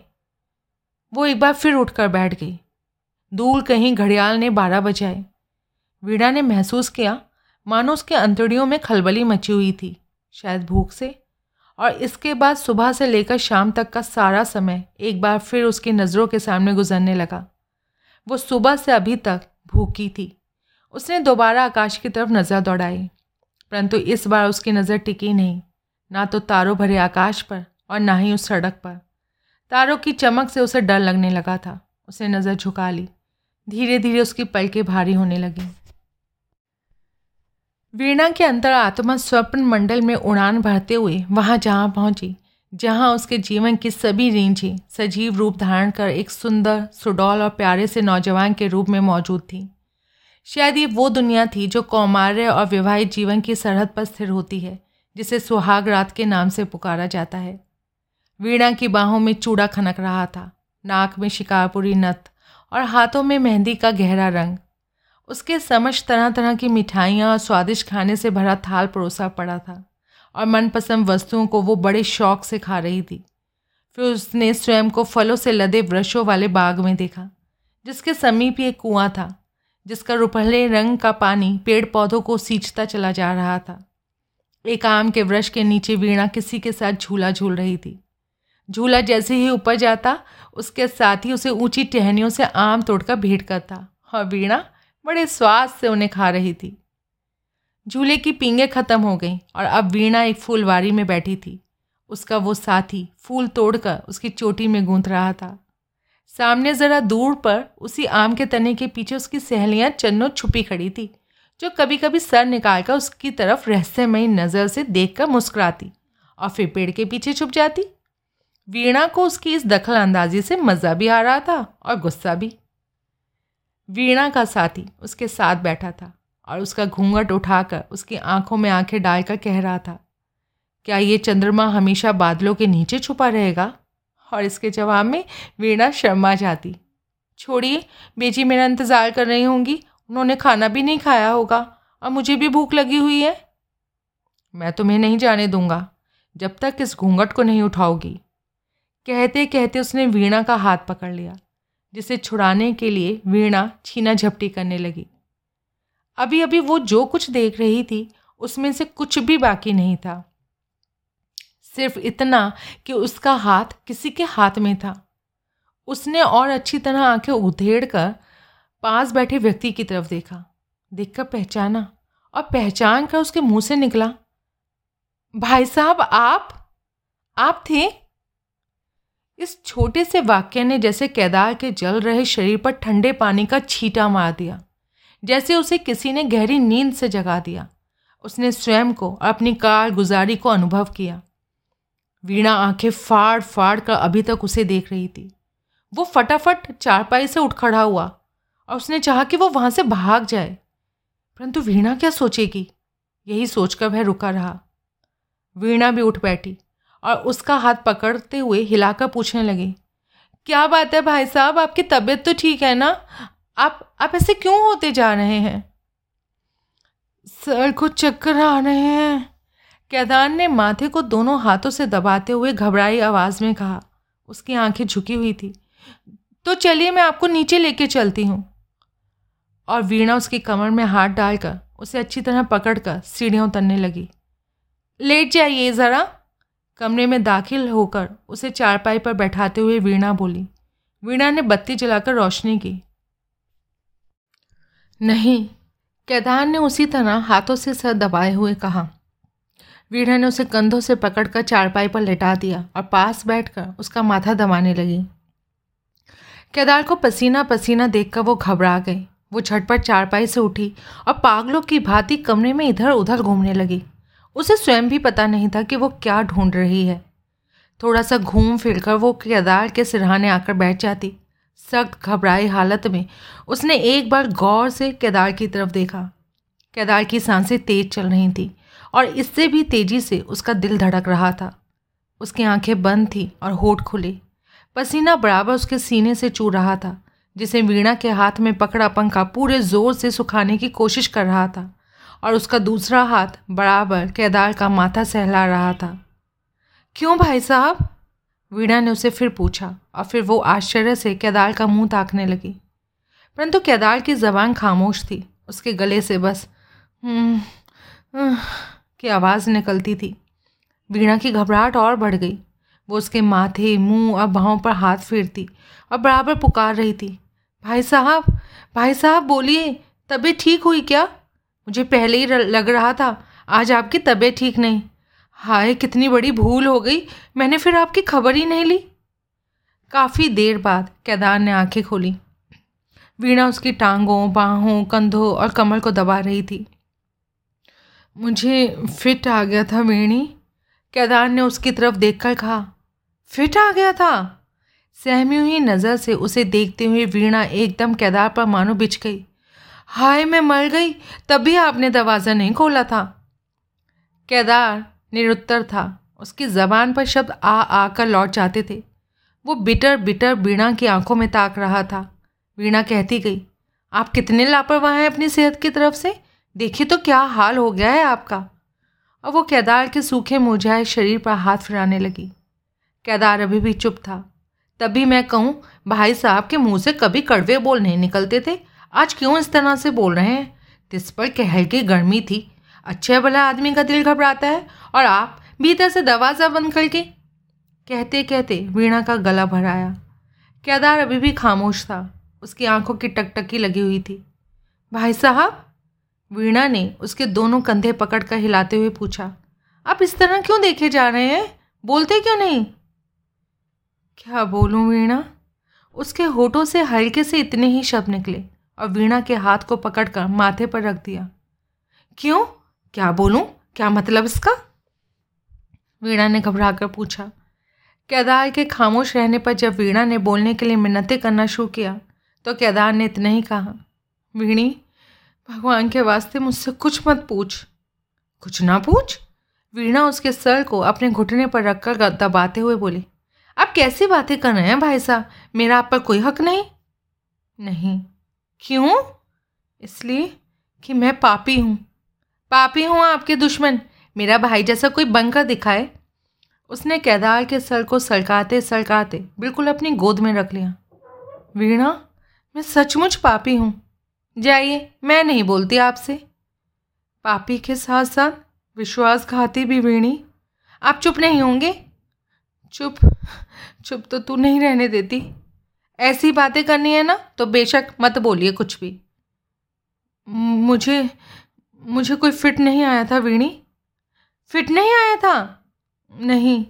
वो एक बार फिर उठकर बैठ गई। दूर कहीं घड़ियाल ने बारह बजाए। वीणा ने महसूस किया, मानो उसके अंतड़ियों में खलबली मची हुई थी, शायद भूख से। और इसके बाद सुबह से लेकर शाम तक का सारा समय एक बार फिर उसकी नज़रों के सामने गुजरने लगा। वो सुबह से अभी तक भूखी थी। उसने दोबारा आकाश की तरफ़ नज़र दौड़ाई, परंतु इस बार उसकी नज़र टिकी नहीं, ना तो तारों भरे आकाश पर और ना ही उस सड़क पर। तारों की चमक से उसे डर लगने लगा था। उसने नज़र झुका ली। धीरे धीरे उसकी पलकें भारी होने लगी। वीणा के अंतर आत्मा स्वप्न मंडल में उड़ान भरते हुए वहाँ जहाँ पहुँची, जहाँ उसके जीवन की सभी रेंजें सजीव रूप धारण कर एक सुंदर, सुडौल और प्यारे से नौजवान के रूप में मौजूद थी। शायद ये वो दुनिया थी जो कौमार्य और विवाहित जीवन की सरहद पर स्थिर होती है, जिसे सुहाग रात के नाम से पुकारा जाता है। वीणा की बाहों में चूड़ा खनक रहा था, नाक में शिकारपुरी नथ और हाथों में मेहंदी का गहरा रंग। उसके समझ तरह तरह की मिठाइयाँ और स्वादिष्ट खाने से भरा थाल परोसा पड़ा था और मनपसंद वस्तुओं को वो बड़े शौक से खा रही थी। फिर उसने स्वयं को फलों से लदे वृक्षों वाले बाग में देखा, जिसके समीप एक कुआँ था। जिसका रुपहले रंग का पानी पेड़ पौधों को सींचता चला जा रहा था। एक आम के वृक्ष के नीचे वीणा किसी के साथ झूला झूल रही थी। झूला जैसे ही ऊपर जाता, उसके साथ ही उसे ऊँची टहनियों से आम तोड़कर भेंट करता और वीणा बड़े स्वाद से उन्हें खा रही थी। झूले की पींगे खत्म हो गई और अब वीणा एक फूलवारी में बैठी थी। उसका वो साथी फूल तोड़कर उसकी चोटी में गूंथ रहा था। सामने ज़रा दूर पर उसी आम के तने के पीछे उसकी सहेलियाँ चन्नो छुपी खड़ी थी, जो कभी कभी सर निकालकर उसकी तरफ़ रहस्यमयी नज़र से देखकर मुस्कुराती और फिर पेड़ के पीछे छुप जाती। वीणा को उसकी इस दखल अंदाजी से मज़ा भी आ रहा था और गुस्सा भी। वीणा का साथी उसके साथ बैठा था और उसका घूंघट उठाकर उसकी आँखों में आँखें डालकर कह रहा था, क्या ये चंद्रमा हमेशा बादलों के नीचे छुपा रहेगा? और इसके जवाब में वीणा शर्मा जाती। छोड़िए, बेजी मेरा इंतज़ार कर रही होंगी। उन्होंने खाना भी नहीं खाया होगा। और मुझे भी भूख लगी हुई है। मैं तुम्हें नहीं जाने दूँगा, जब तक इस घूंघट को नहीं उठाओगी। कहते कहते उसने वीणा का हाथ पकड़ लिया, जिसे छुड़ाने के लिए वीणा छीना झपटी करने लगी। अभी अभी वो जो कुछ देख रही थी, उसमें से कुछ भी बाकी नहीं था। सिर्फ़ इतना कि उसका हाथ किसी के हाथ में था। उसने और अच्छी तरह आँखें उधेड़ कर पास बैठे व्यक्ति की तरफ़ देखा। देखकर पहचाना और पहचान कर उसके मुँह से निकला। भाई साहब, आप? आप थे? इस छोटे से वाक्य ने जैसे केदार के जल रहे शरीर पर ठंडे पानी का छीटा मार दिया, जैसे उसे किसी ने गहरी नींद से जगा दिया। उसने स्वयं को और अपनी कार गुजारी को अनुभव किया। वीणा आँखें फाड़ फाड़ कर अभी तक उसे देख रही थी। वो फटाफट चारपाई से उठ खड़ा हुआ और उसने चाहा कि वो वहाँ से भाग जाए। परंतु वीणा क्या सोचेगी? यही सोचकर वह रुका रहा। वीणा भी उठ बैठी और उसका हाथ पकड़ते हुए हिलाकर पूछने लगी, क्या बात है भाई साहब? आपकी तबीयत तो ठीक है ना? आप आप ऐसे क्यों होते जा रहे हैं? सर को चक्कर आ रहे हैं। कैदान ने माथे को दोनों हाथों से दबाते हुए घबराई आवाज़ में कहा, उसकी आँखें झुकी हुई थी। तो चलिए मैं आपको नीचे लेके चलती हूँ। और वीणा उसकी कमर में हाथ डालकर उसे अच्छी तरह पकड़कर सीढ़ियाँ उतरने लगी। लेट जाइए ज़रा। कमरे में दाखिल होकर उसे चारपाई पर बैठाते हुए वीणा बोली। वीणा ने बत्ती जलाकर रोशनी की। नहीं, कैदान ने उसी तरह हाथों से सर दबाए हुए कहा। वीणा ने उसे कंधों से पकड़कर चारपाई पर लेटा दिया और पास बैठकर उसका माथा दबाने लगी। केदार को पसीना पसीना देखकर वो घबरा गई। वो झटपट चारपाई से उठी और पागलों की भांति कमरे में इधर उधर घूमने लगी। उसे स्वयं भी पता नहीं था कि वो क्या ढूंढ रही है। थोड़ा सा घूम फिर कर वो केदार के सिरहाने आकर बैठ जाती। सख्त, घबराई हालत में उसने एक बार गौर से केदार की तरफ़ देखा। केदार की साँसें तेज चल रही थी। और इससे भी तेज़ी से उसका दिल धड़क रहा था। उसकी आँखें बंद थी और होठ खुले। पसीना बराबर उसके सीने से चू रहा था जिसे वीणा के हाथ में पकड़ा पंखा पूरे ज़ोर से सुखाने की कोशिश कर रहा था और उसका दूसरा हाथ बराबर केदार का माथा सहला रहा था। क्यों भाई साहब? वीणा ने उसे फिर पूछा और फिर वो आश्चर्य से केदार का मुँह ताकने लगी। परंतु केदार की जबान खामोश थी उसके गले से बस हम्म, की आवाज़ निकलती थी। वीणा की घबराहट और बढ़ गई। वो उसके माथे, मुँह और बाहों पर हाथ फेरती और बराबर पुकार रही थी। भाई साहब भाई साहब बोलिए, तबीयत ठीक हुई क्या? मुझे पहले ही लग रहा था आज आपकी तबीयत ठीक नहीं। हाय, कितनी बड़ी भूल हो गई, मैंने फिर आपकी खबर ही नहीं ली। काफ़ी देर बाद केदार ने आँखें खोली। वीणा उसकी टांगों, बाहों, कंधों और कमर को दबा रही थी। मुझे फिट आ गया था वेणी। केदार ने उसकी तरफ़ देखकर कहा, फिट आ गया था? सहमी हुई नज़र से उसे देखते हुए वीणा एकदम केदार पर मानो बिछ गई। हाय, मैं मर गई, तभी आपने दरवाज़ा नहीं खोला था? केदार निरुत्तर था। उसकी ज़बान पर शब्द आ आ कर लौट जाते थे। वो बिटर बिटर वीणा की आँखों में ताक रहा था। वीणा कहती गई, आप कितने लापरवाह हैं अपनी सेहत की तरफ़ से? देखिए तो क्या हाल हो गया है आपका। और वो केदार के सूखे मुरझाए शरीर पर हाथ फिराने लगी। केदार अभी भी चुप था। तभी मैं कहूँ, भाई साहब के मुँह से कभी कड़वे बोल नहीं निकलते थे। आज क्यों इस तरह से बोल रहे हैं? तिस पर कहल की गर्मी थी। अच्छे भला आदमी का दिल घबराता है और आप भीतर से दरवाज़ा बंद करके। कहते कहते वीणा का गला भराया केदार अभी भी खामोश था। उसकी आँखों की टकटकी लगी हुई थी। भाई साहब वीणा ने उसके दोनों कंधे पकड़कर हिलाते हुए पूछा, आप इस तरह क्यों देखे जा रहे हैं? बोलते क्यों नहीं? क्या बोलूँ वीणा? उसके होठों से हल्के से इतने ही शब्द निकले और वीणा के हाथ को पकड़कर माथे पर रख दिया। क्यों? क्या बोलूँ? क्या मतलब इसका? वीणा ने घबरा कर पूछा। केदार के खामोश रहने पर जब वीणा ने बोलने के लिए मिन्नतें करना शुरू किया तो केदार ने इतना ही कहा, वीणी भगवान के वास्ते मुझसे कुछ मत पूछ। कुछ ना पूछ? वीणा उसके सर को अपने घुटने पर रखकर दबाते हुए बोली आप कैसी बातें कर रहे हैं भाई साहब? मेरा आप पर कोई हक नहीं? नहीं। क्यों? इसलिए कि मैं पापी हूँ। पापी हूँ आपके दुश्मन। मेरा भाई जैसा कोई बनकर दिखाए। उसने केदार के सर को सलकाते सलकाते बिल्कुल अपनी गोद में रख लिया। वीणा, मैं सचमुच पापी हूँ। जाइए, मैं नहीं बोलती आपसे। पापी के साथ साथ विश्वासघाती भी वीणी। आप चुप नहीं होंगे? चुप चुप तो तू नहीं रहने देती। ऐसी बातें करनी है ना तो बेशक मत बोलिए कुछ भी। मुझे मुझे कोई फिट नहीं आया था वीणी। फिट नहीं आया था? नहीं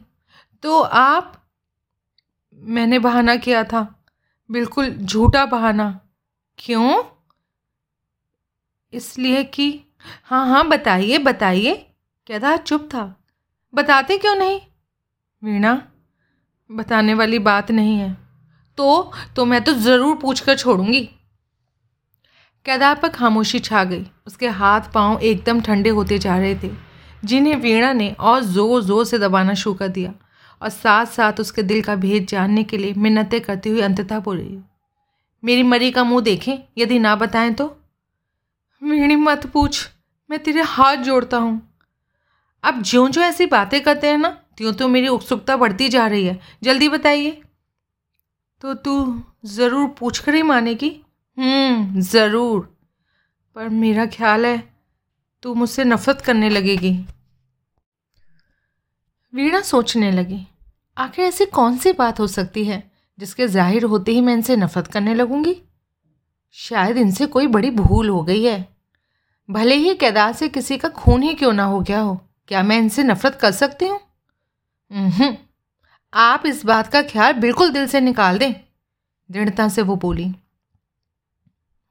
तो आप, मैंने बहाना किया था। बिल्कुल झूठा बहाना। क्यों? इसलिए कि हाँ हाँ बताइए बताइए। था चुप था। बताते क्यों नहीं? वीणा, बताने वाली बात नहीं है। तो तो मैं तो ज़रूर पूछ कर छोड़ूँगी। केदार पर खामोशी छा गई। उसके हाथ पाँव एकदम ठंडे होते जा रहे थे, जिन्हें वीणा ने और ज़ोर ज़ोर से दबाना शुरू कर दिया और साथ साथ उसके दिल का भेद जानने के लिए मिन्नतें करती हुई अंततः बोली, मेरी मरी का मुँह देखें, यदि ना बताएँ तो? वीणी मत पूछ मैं तेरे हाथ जोड़ता हूँ। अब ज्यों ज्यों ऐसी बातें करते हैं ना त्यों तो मेरी उत्सुकता बढ़ती जा रही है। जल्दी बताइए। तो तू ज़रूर पूछ कर ही मानेगी हम्म, ज़रूर। पर मेरा ख्याल है तू मुझसे नफ़रत करने लगेगी। वीणा सोचने लगी आखिर ऐसी कौन सी बात हो सकती है जिसके ज़ाहिर होते ही मैं इनसे नफ़रत करने लगूँगी? शायद इनसे कोई बड़ी भूल हो गई है। भले ही केदार से किसी का खून ही क्यों ना हो गया हो, क्या मैं इनसे नफ़रत कर सकती हूँ? आप इस बात का ख्याल बिल्कुल दिल से निकाल दें, दृढ़ता से वो बोली।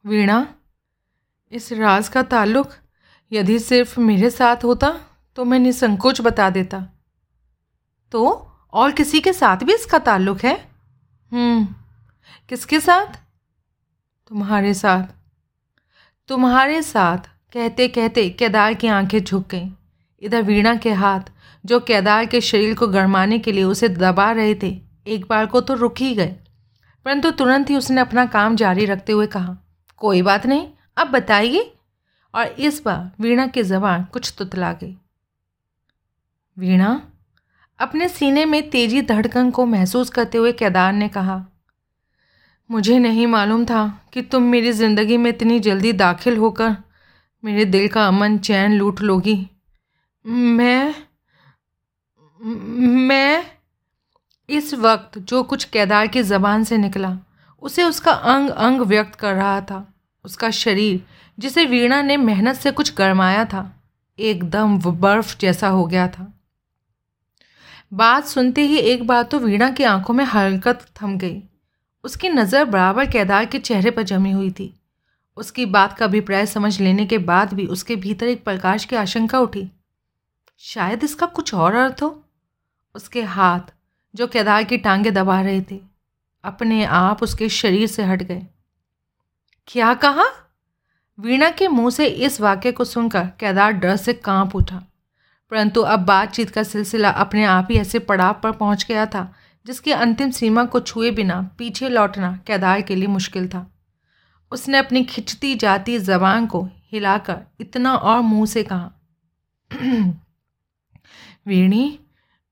वीणा, इस राज का ताल्लुक यदि सिर्फ़ मेरे साथ होता तो मैं निसंकोच बता देता। तो और किसी के साथ भी इसका ताल्लुक है? हम्म किसके साथ? तुम्हारे साथ। तुम्हारे साथ कहते कहते केदार की आँखें झुक गईं। इधर वीणा के हाथ, जो केदार के शरीर को गरमाने के लिए उसे दबा रहे थे, एक बार को तो रुक ही गए। परंतु तुरंत ही उसने अपना काम जारी रखते हुए कहा, कोई बात नहीं, अब बताइए। और इस बार वीणा की जबान कुछ तुतला गई। वीणा? अपने सीने में तेज़ी धड़कन को महसूस करते हुए केदार ने कहा, मुझे नहीं मालूम था कि तुम मेरी ज़िंदगी में इतनी जल्दी दाखिल होकर मेरे दिल का अमन चैन लूट लोगी। मैं मैं इस वक्त जो कुछ केदार की ज़बान से निकला, उसे उसका अंग अंग व्यक्त कर रहा था। उसका शरीर, जिसे वीणा ने मेहनत से कुछ गरमाया था, एकदम बर्फ़ जैसा हो गया था। बात सुनते ही एक बार तो वीणा की आँखों में हरकत थम गई। उसकी नज़र बराबर केदार के चेहरे पर जमी हुई थी। उसकी बात का अभिप्राय समझ लेने के बाद भी उसके भीतर एक प्रकाश की आशंका उठी। शायद इसका कुछ और अर्थ हो? उसके हाथ, जो केदार की टांगे दबा रहे थे, अपने आप उसके शरीर से हट गए। क्या कहा? वीणा के मुँह से इस वाक्य को सुनकर केदार डर से काँप उठा। परंतु अब बातचीत का सिलसिला अपने आप ही ऐसे पड़ाव पर पहुँच गया था, जिसकी अंतिम सीमा को छुए बिना पीछे लौटना केदार के लिए मुश्किल था। उसने अपनी खिंचती जाती जबान को हिलाकर इतना और मुँह से कहा, वीणी,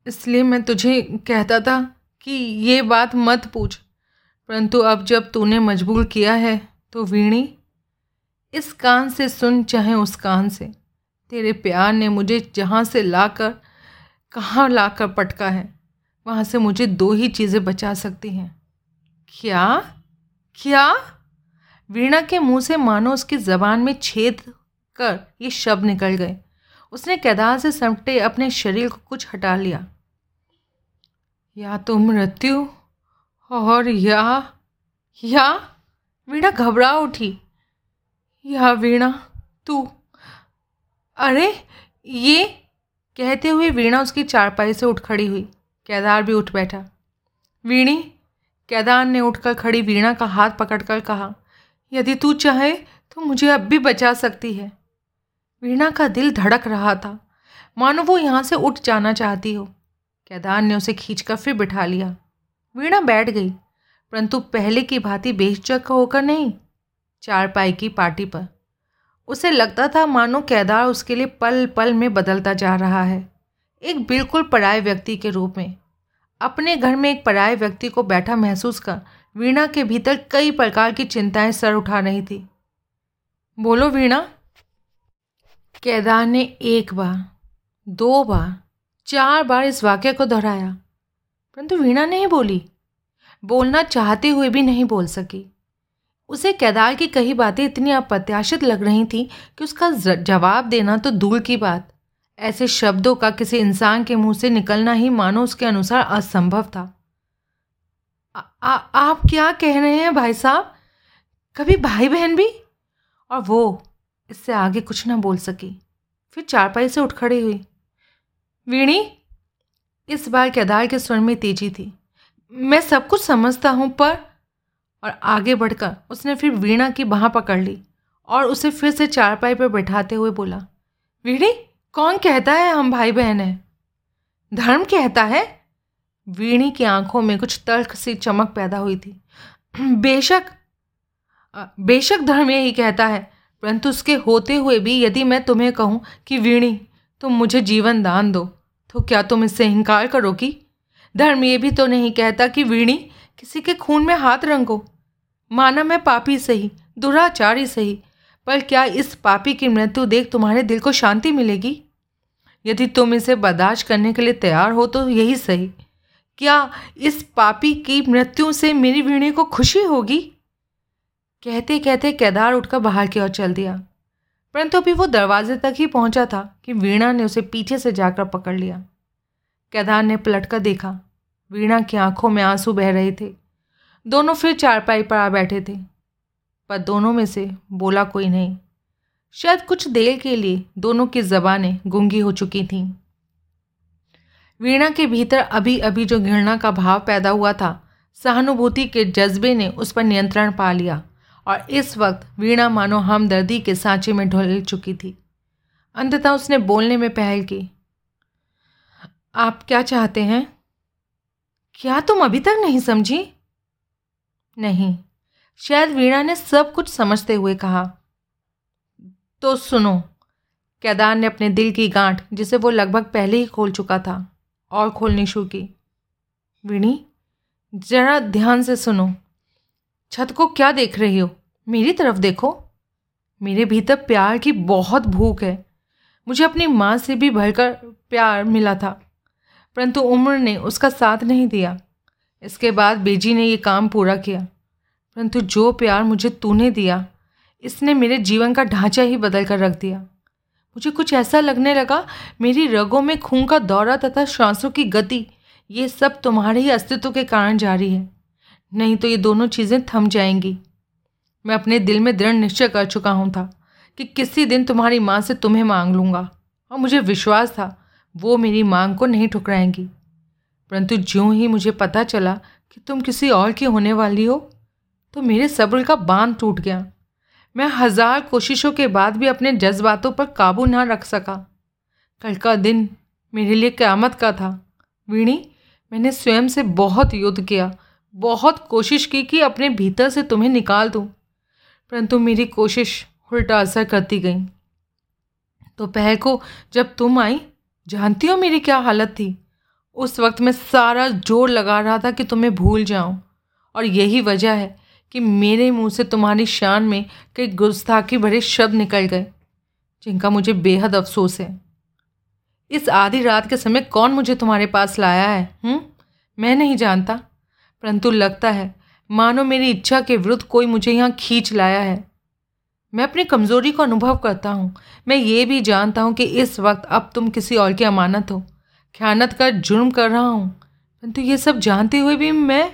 इसलिए मैं तुझे कहता था कि ये बात मत पूछ, परंतु अब जब तूने मजबूर किया है तो वीणी, इस कान से सुन चाहे उस कान से। तेरे प्यार ने मुझे जहाँ से लाकर, कहाँ लाकर पटका है, वहाँ से मुझे दो ही चीज़ें बचा सकती हैं। क्या? क्या? वीणा के मुँह से मानो उसकी ज़बान में छेद कर ये शब्द निकल गए। उसने केदार से समटे अपने शरीर को कुछ हटा लिया। या तो मृत्यु और या या, वीणा घबरा उठी। या वीणा, तू, अरे, ये कहते हुए वीणा उसकी चारपाई से उठ खड़ी हुई। केदार भी उठ बैठा। वीणी केदार ने उठकर खड़ी वीणा का हाथ पकड़कर कहा यदि तू चाहे तो मुझे अब भी बचा सकती है। वीणा का दिल धड़क रहा था। मानो वो यहाँ से उठ जाना चाहती हो। केदार ने उसे खींचकर फिर बिठा लिया। वीणा बैठ गई, परंतु पहले की भांति बेचक होकर नहीं, चारपाई की पार्टी पर। उसे लगता था मानो केदार उसके लिए पल पल में बदलता जा रहा है। एक बिल्कुल पराए व्यक्ति के रूप में। अपने घर में एक पराए व्यक्ति को बैठा महसूस कर वीणा के भीतर कई प्रकार की चिंताएँ सर उठा रही थी। बोलो वीणा। केदार ने एक बार, दो बार, चार बार इस वाक्य को दोहराया, परंतु वीणा नहीं बोली। बोलना चाहते हुए भी नहीं बोल सकी। उसे केदार की कही बातें इतनी अप्रत्याशित लग रही थीं कि उसका जवाब देना तो दूर की बात। ऐसे शब्दों का किसी इंसान के मुँह से निकलना ही मानो उसके अनुसार असंभव था। आ, आप क्या कह रहे हैं भाई साहब? कभी भाई बहन भी? और वो इससे आगे कुछ ना बोल सकी। फिर चारपाई से उठ खड़ी हुई। वीणी इस बार केदार के स्वर में तेज़ी थी। मैं सब कुछ समझता हूँ पर और आगे बढ़कर उसने फिर वीणा की बाह पकड़ ली और उसे फिर से चारपाई पर बैठाते हुए बोला वीणी कौन कहता है हम भाई बहन हैं? धर्म कहता है? वीणी की आँखों में कुछ तर्क सी चमक पैदा हुई थी। [CLEARS THROAT] बेशक बेशक धर्म यही कहता है, परंतु उसके होते हुए भी यदि मैं तुम्हें कहूँ कि वीणी, तुम मुझे जीवन दान दो तो क्या तुम इससे इनकार करोगी धर्म ये भी तो नहीं कहता कि वीणी किसी के खून में हाथ रंगो। माना मैं पापी सही, दुराचारी सही, पर क्या इस पापी की मृत्यु देख तुम्हारे दिल को शांति मिलेगी? यदि तुम इसे बर्दाश्त करने के लिए तैयार हो तो यही सही। क्या इस पापी की मृत्यु से मेरी वीणे को खुशी होगी? कहते कहते केदार उठकर बाहर की ओर चल दिया। परंतु अभी वो दरवाजे तक ही पहुँचा था कि वीणा ने उसे पीछे से जाकर पकड़ लिया। केदार ने पलटकर देखा, वीणा की आँखों में आँसू बह रहे थे। दोनों फिर चारपाई पर आ बैठे थे, पर दोनों में से बोला कोई नहीं। शायद कुछ देर के लिए दोनों की जबानें गुंगी हो चुकी थीं। वीणा के भीतर अभी अभी जो घृणा का भाव पैदा हुआ था, सहानुभूति के जज्बे ने उस पर नियंत्रण पा लिया और इस वक्त वीणा मानो हमदर्दी के सांचे में ढल चुकी थी। अंततः उसने बोलने में पहल की, आप क्या चाहते हैं? क्या तुम अभी तक नहीं समझी? नहीं। शायद वीणा ने सब कुछ समझते हुए कहा। तो सुनो केदार ने अपने दिल की गांठ, जिसे वो लगभग पहले ही खोल चुका था और खोलनी शुरू की। वीणी, जरा ध्यान से सुनो। छत को क्या देख रही हो? मेरी तरफ़ देखो। मेरे भीतर प्यार की बहुत भूख है। मुझे अपनी माँ से भी भरकर प्यार मिला था, परंतु उम्र ने उसका साथ नहीं दिया। इसके बाद बेजी ने ये काम पूरा किया, परंतु जो प्यार मुझे तूने दिया, इसने मेरे जीवन का ढांचा ही बदल कर रख दिया। मुझे कुछ ऐसा लगने लगा, मेरी रगों में खून का दौरा तथा श्वासों की गति, ये सब तुम्हारे ही अस्तित्व के कारण जारी है। नहीं तो ये दोनों चीज़ें थम जाएँगी। मैं अपने दिल में दृढ़ निश्चय कर चुका हूँ था कि किसी दिन तुम्हारी माँ से तुम्हें मांग लूँगा, और मुझे विश्वास था, वो मेरी मांग को नहीं ठुकराएँगी। परंतु ज्यों ही मुझे पता चला कि तुम किसी और की होने वाली हो तो मेरे सब्र का बाँध टूट गया। मैं हज़ार कोशिशों के बाद भी अपने जज्बातों पर काबू ना रख सका। कल का दिन मेरे लिए क़्यामत का था। वीणी, मैंने स्वयं से बहुत युद्ध किया, बहुत कोशिश की कि अपने भीतर से तुम्हें निकाल दूँ, परंतु मेरी कोशिश उल्टा असर करती गई। दोपहर को जब तुम आई, जानती हो मेरी क्या हालत थी? उस वक्त मैं सारा ज़ोर लगा रहा था कि तुम्हें भूल जाऊँ, और यही वजह है कि मेरे मुँह से तुम्हारी शान में कई गुस्ताखी भरे शब्द निकल गए, जिनका मुझे बेहद अफसोस है। इस आधी रात के समय कौन मुझे तुम्हारे पास लाया है, हुँ? मैं नहीं जानता, परंतु लगता है, मानो मेरी इच्छा के विरुद्ध कोई मुझे यहाँ खींच लाया है। मैं अपनी कमज़ोरी को अनुभव करता हूँ। मैं ये भी जानता हूँ कि इस वक्त अब तुम किसी और की अमानत हो। ख्यानत का जुर्म कर रहा हूँ, परंतु ये सब जानते हुए भी मैं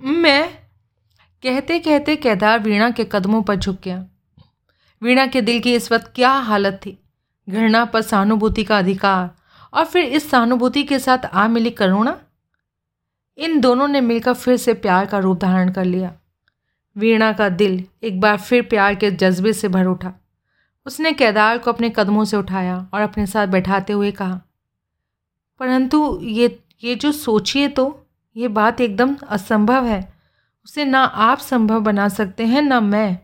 मैं कहते कहते केदार वीणा के कदमों पर झुक गया। वीणा के दिल की इस वक्त क्या हालत थी? घृणा पर सहानुभूति का अधिकार और फिर इस सहानुभूति के साथ आ मिली करुणा? इन दोनों ने मिलकर फिर से प्यार का रूप धारण कर लिया। वीणा का दिल एक बार फिर प्यार के जज्बे से भर उठा। उसने केदार को अपने कदमों से उठाया और अपने साथ बैठाते हुए कहा, परंतु ये ये जो सोचिए तो ये बात एकदम असंभव है। उसे ना आप संभव बना सकते हैं, ना मैं।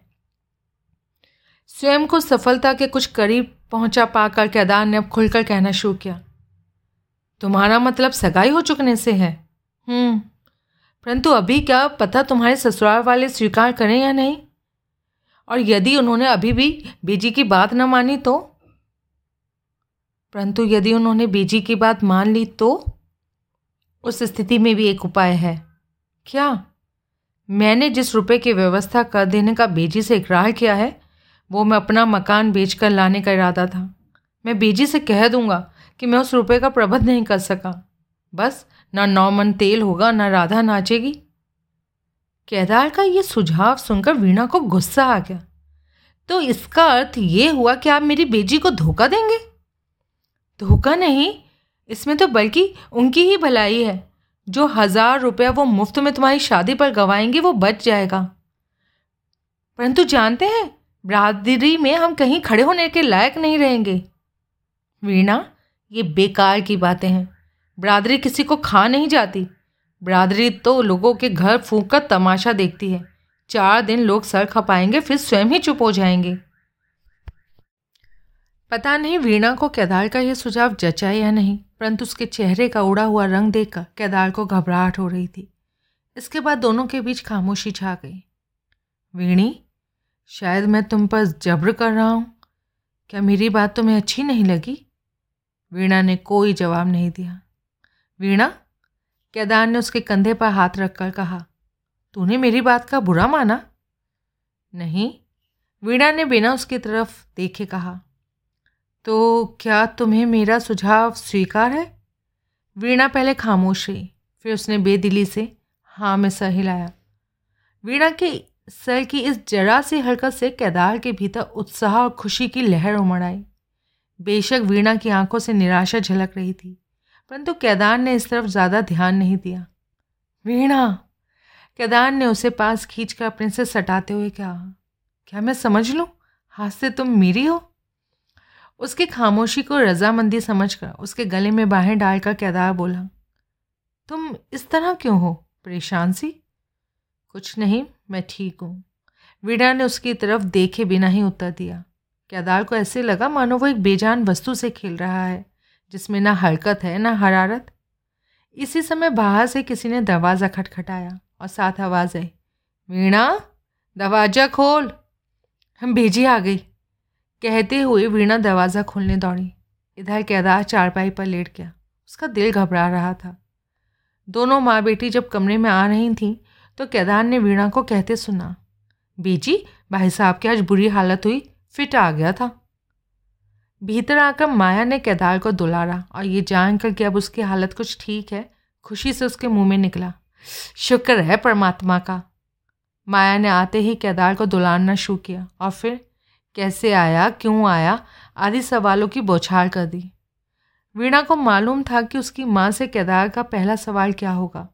स्वयं को सफलता के कुछ करीब पहुँचा पाकर केदार ने अब खुलकर कहना शुरू किया। तुम्हारा मतलब सगाई हो चुकने से है। हम्म परंतु अभी क्या पता तुम्हारे ससुराल वाले स्वीकार करें या नहीं? और यदि उन्होंने अभी भी बीजी की बात न मानी तो? परंतु यदि उन्होंने बीजी की बात मान ली तो? उस स्थिति में भी एक उपाय है। क्या? मैंने जिस रुपए की व्यवस्था कर देने का बेजी से इकरार किया है, वो मैं अपना मकान बेचकर लाने का इरादा था। मैं बेजी से कह दूँगा कि मैं उस रुपए का प्रबंध नहीं कर सका। बस, ना नौ मन तेल होगा, ना राधा नाचेगी। केदार का ये सुझाव सुनकर वीणा को गुस्सा आ गया। तो इसका अर्थ ये हुआ कि आप मेरी बेजी को धोखा देंगे? धोखा नहीं, इसमें तो बल्कि उनकी ही भलाई है। जो हज़ार रुपया वो मुफ़्त में तुम्हारी शादी पर गवाएँगे, वो बच जाएगा। परंतु जानते हैं, बरादरी में हम कहीं खड़े होने के लायक नहीं रहेंगे। वीणा, ये बेकार की बातें हैं। बरादरी किसी को खा नहीं जाती। बरादरी तो लोगों के घर फूक कर तमाशा देखती है। चार दिन लोग सर खपाएँगे, फिर स्वयं ही चुप हो जाएँगे। पता नहीं वीणा को केदार का यह सुझाव जचा या नहीं, परंतु उसके चेहरे का उड़ा हुआ रंग देखकर केदार को घबराहट हो रही थी। इसके बाद दोनों के बीच खामोशी छा गई। वीणी, शायद मैं तुम पर जब्र कर रहा हूँ। क्या मेरी बात तुम्हें अच्छी नहीं लगी? वीणा ने कोई जवाब नहीं दिया। वीणा, केदार ने उसके कंधे पर हाथ रखकर कहा, तूने मेरी बात का बुरा माना? नहीं, वीणा ने बिना उसकी तरफ़ देखे कहा। तो क्या तुम्हें मेरा सुझाव स्वीकार है? वीणा पहले खामोश रही, फिर उसने बेदिली से हाँ में सर हिलाया। वीणा के सर की इस जरा सी हरकत से केदार के भीतर उत्साह और खुशी की लहर उमड़ आई। बेशक वीणा की आँखों से निराशा झलक रही थी, परंतु केदार ने इस तरफ़ ज़्यादा ध्यान नहीं दिया। वीणा, केदार ने उसे पास खींचकर अपने से सटाते हुए कहा, क्या मैं समझ लूँ? हाथ से तुम मेरी हो? उसकी खामोशी को रजामंदी समझकर उसके गले में बाहें डालकर केदार बोला, तुम इस तरह क्यों हो, परेशान सी? कुछ नहीं, मैं ठीक हूँ। वीणा ने उसकी तरफ़ देखे बिना ही उत्तर दिया। केदार को ऐसे लगा मानो वो एक बेजान वस्तु से खेल रहा है, जिसमें ना हरकत है, ना हरारत। इसी समय बाहर से किसी ने दरवाज़ा खटखटाया और साथ आवाज़ आई वीणा, दरवाज़ा खोल, हम भेजी आ गई कहते हुए वीणा दरवाज़ा खोलने दौड़ी। इधर केदार चारपाई पर लेट गया। उसका दिल घबरा रहा था। दोनों माँ बेटी जब कमरे में आ रही थीं तो केदार ने वीणा को कहते सुना, बीजी, भाई साहब की आज बुरी हालत हुई, फिट आ गया था। भीतर आकर माया ने केदार को दुलारा, और ये जानकर कि अब उसकी हालत कुछ ठीक है, खुशी से उसके मुँह में निकला। शुक्र है परमात्मा का। माया ने आते ही केदार को दुलारना शुरू किया और फिर कैसे आया, क्यों आया, आदि सवालों की बौछार कर दी। वीणा को मालूम था कि उसकी माँ से केदार का पहला सवाल क्या होगा।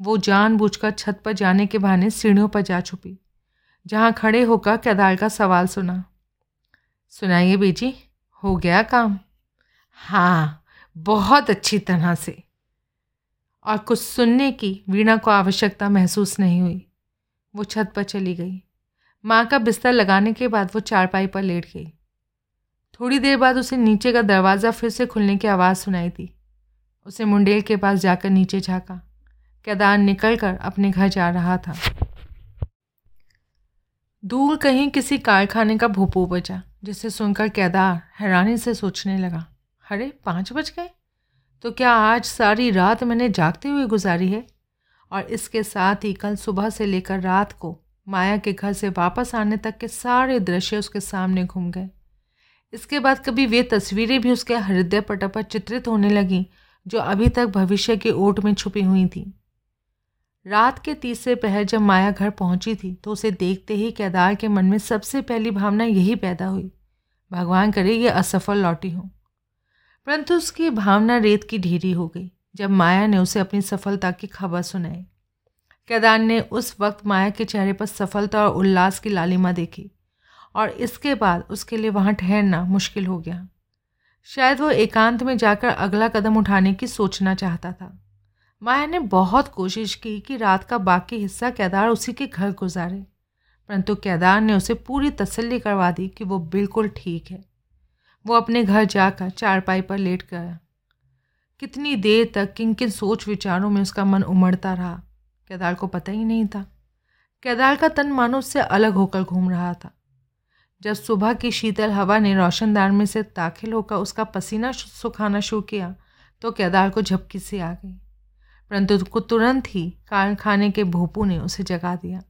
वो जानबूझकर छत पर जाने के बहाने सीढ़ियों पर जा छुपी, जहाँ खड़े होकर केदार का सवाल सुना। सुनाइए बेजी, हो गया काम? हाँ बहुत अच्छी तरह से। और कुछ सुनने की वीणा को आवश्यकता महसूस नहीं हुई। वो छत पर चली गई। माँ का बिस्तर लगाने के बाद वो चारपाई पर लेट गई। थोड़ी देर बाद उसे नीचे का दरवाज़ा फिर से खुलने की आवाज़ सुनाई दी। उसे मुंडेल के पास जाकर नीचे झाँका। केदार निकल कर अपने घर जा रहा था। दूर कहीं किसी कारखाने का भोपो बजा, जिसे सुनकर केदार हैरानी से सोचने लगा, अरे, पाँच बज गए? तो क्या आज सारी रात मैंने जागते हुए गुजारी है? और इसके साथ ही कल सुबह से लेकर रात को माया के घर से वापस आने तक के सारे दृश्य उसके सामने घूम गए। इसके बाद कभी वे तस्वीरें भी उसके हृदय पट पर चित्रित होने लगीं, जो अभी तक भविष्य की ओट में छुपी हुई थी। रात के तीसरे पहर जब माया घर पहुँची थी तो उसे देखते ही केदार के मन में सबसे पहली भावना यही पैदा हुई। भगवान करे ये असफल लौटी हो। परंतु उसकी भावना रेत की ढेरी हो गई, जब माया ने उसे अपनी सफलता की खबर सुनाई। केदार ने उस वक्त माया के चेहरे पर सफलता और उल्लास की लालिमा देखी और इसके बाद उसके लिए वहाँ ठहरना मुश्किल हो गया। शायद वो एकांत में जाकर अगला कदम उठाने की सोचना चाहता था। माया ने बहुत कोशिश की कि रात का बाकी हिस्सा केदार उसी के घर गुजारे, परंतु केदार ने उसे पूरी तसल्ली करवा दी कि वो बिल्कुल ठीक है। वो अपने घर जाकर चारपाई पर लेट गया। कितनी देर तक किन किन सोच विचारों में उसका मन उमड़ता रहा केदार को पता ही नहीं था। केदार का तन मानो उससे अलग होकर घूम रहा था। जब सुबह की शीतल हवा ने रोशनदार में से दाखिल होकर उसका पसीना सुखाना शुरू किया तो केदार को झपकी से आ गई। परंतु तुरंत ही कारखाने के भोपू ने उसे जगा दिया।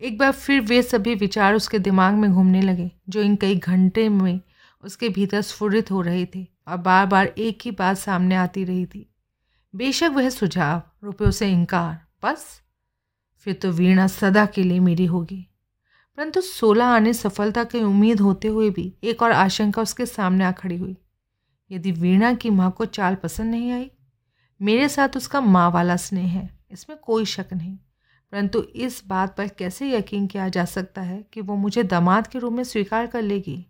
एक बार फिर वे सभी विचार उसके दिमाग में घूमने लगे, जो इन कई घंटे में उसके भीतर स्फुरित हो रहे थे और बार बार एक ही बात सामने आती रही थी। बेशक वह सुझाव रुपयों से इनकार बस। फिर तो वीणा सदा के लिए मेरी होगी। परंतु सोलह आने सफलता की उम्मीद होते हुए भी एक और आशंका उसके सामने आ खड़ी हुई। यदि वीणा की माँ को चाल पसंद नहीं आई, मेरे साथ उसका माँ वाला स्नेह है, इसमें कोई शक नहीं। परंतु इस बात पर कैसे यकीन किया जा सकता है कि वो मुझे दामाद के रूप में स्वीकार कर लेगी?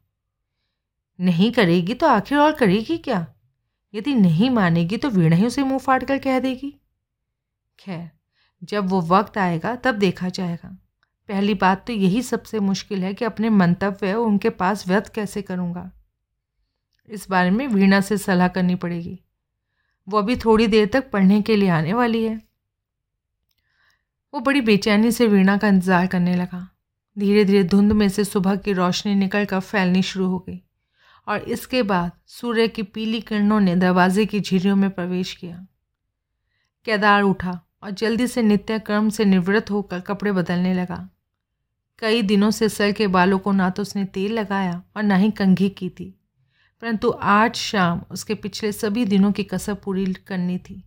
नहीं करेगी तो आखिर और करेगी क्या? यदि नहीं मानेगी तो वीणा ही उसे मुँह फाड़ कर कह देगी। खैर, जब वो वक्त आएगा, तब देखा जाएगा। पहली बात तो यही सबसे मुश्किल है कि अपने मंतव्य उनके पास व्यक्त कैसे करूँगा। इस बारे में वीणा से सलाह करनी पड़ेगी। वो अभी थोड़ी देर तक पढ़ने के लिए आने वाली है। वो बड़ी बेचैनी से वीणा का इंतज़ार करने लगा। धीरे धीरे धुंध में से सुबह की रोशनी निकल कर फैलनी शुरू हो गई। और इसके बाद सूर्य की पीली किरणों ने दरवाजे की झिरियों में प्रवेश किया। केदार उठा और जल्दी से नित्य क्रम से निवृत्त होकर कपड़े बदलने लगा। कई दिनों से सर के बालों को ना तो उसने तेल लगाया और ना ही कंघी की थी, परंतु आज शाम उसके पिछले सभी दिनों की कसर पूरी करनी थी,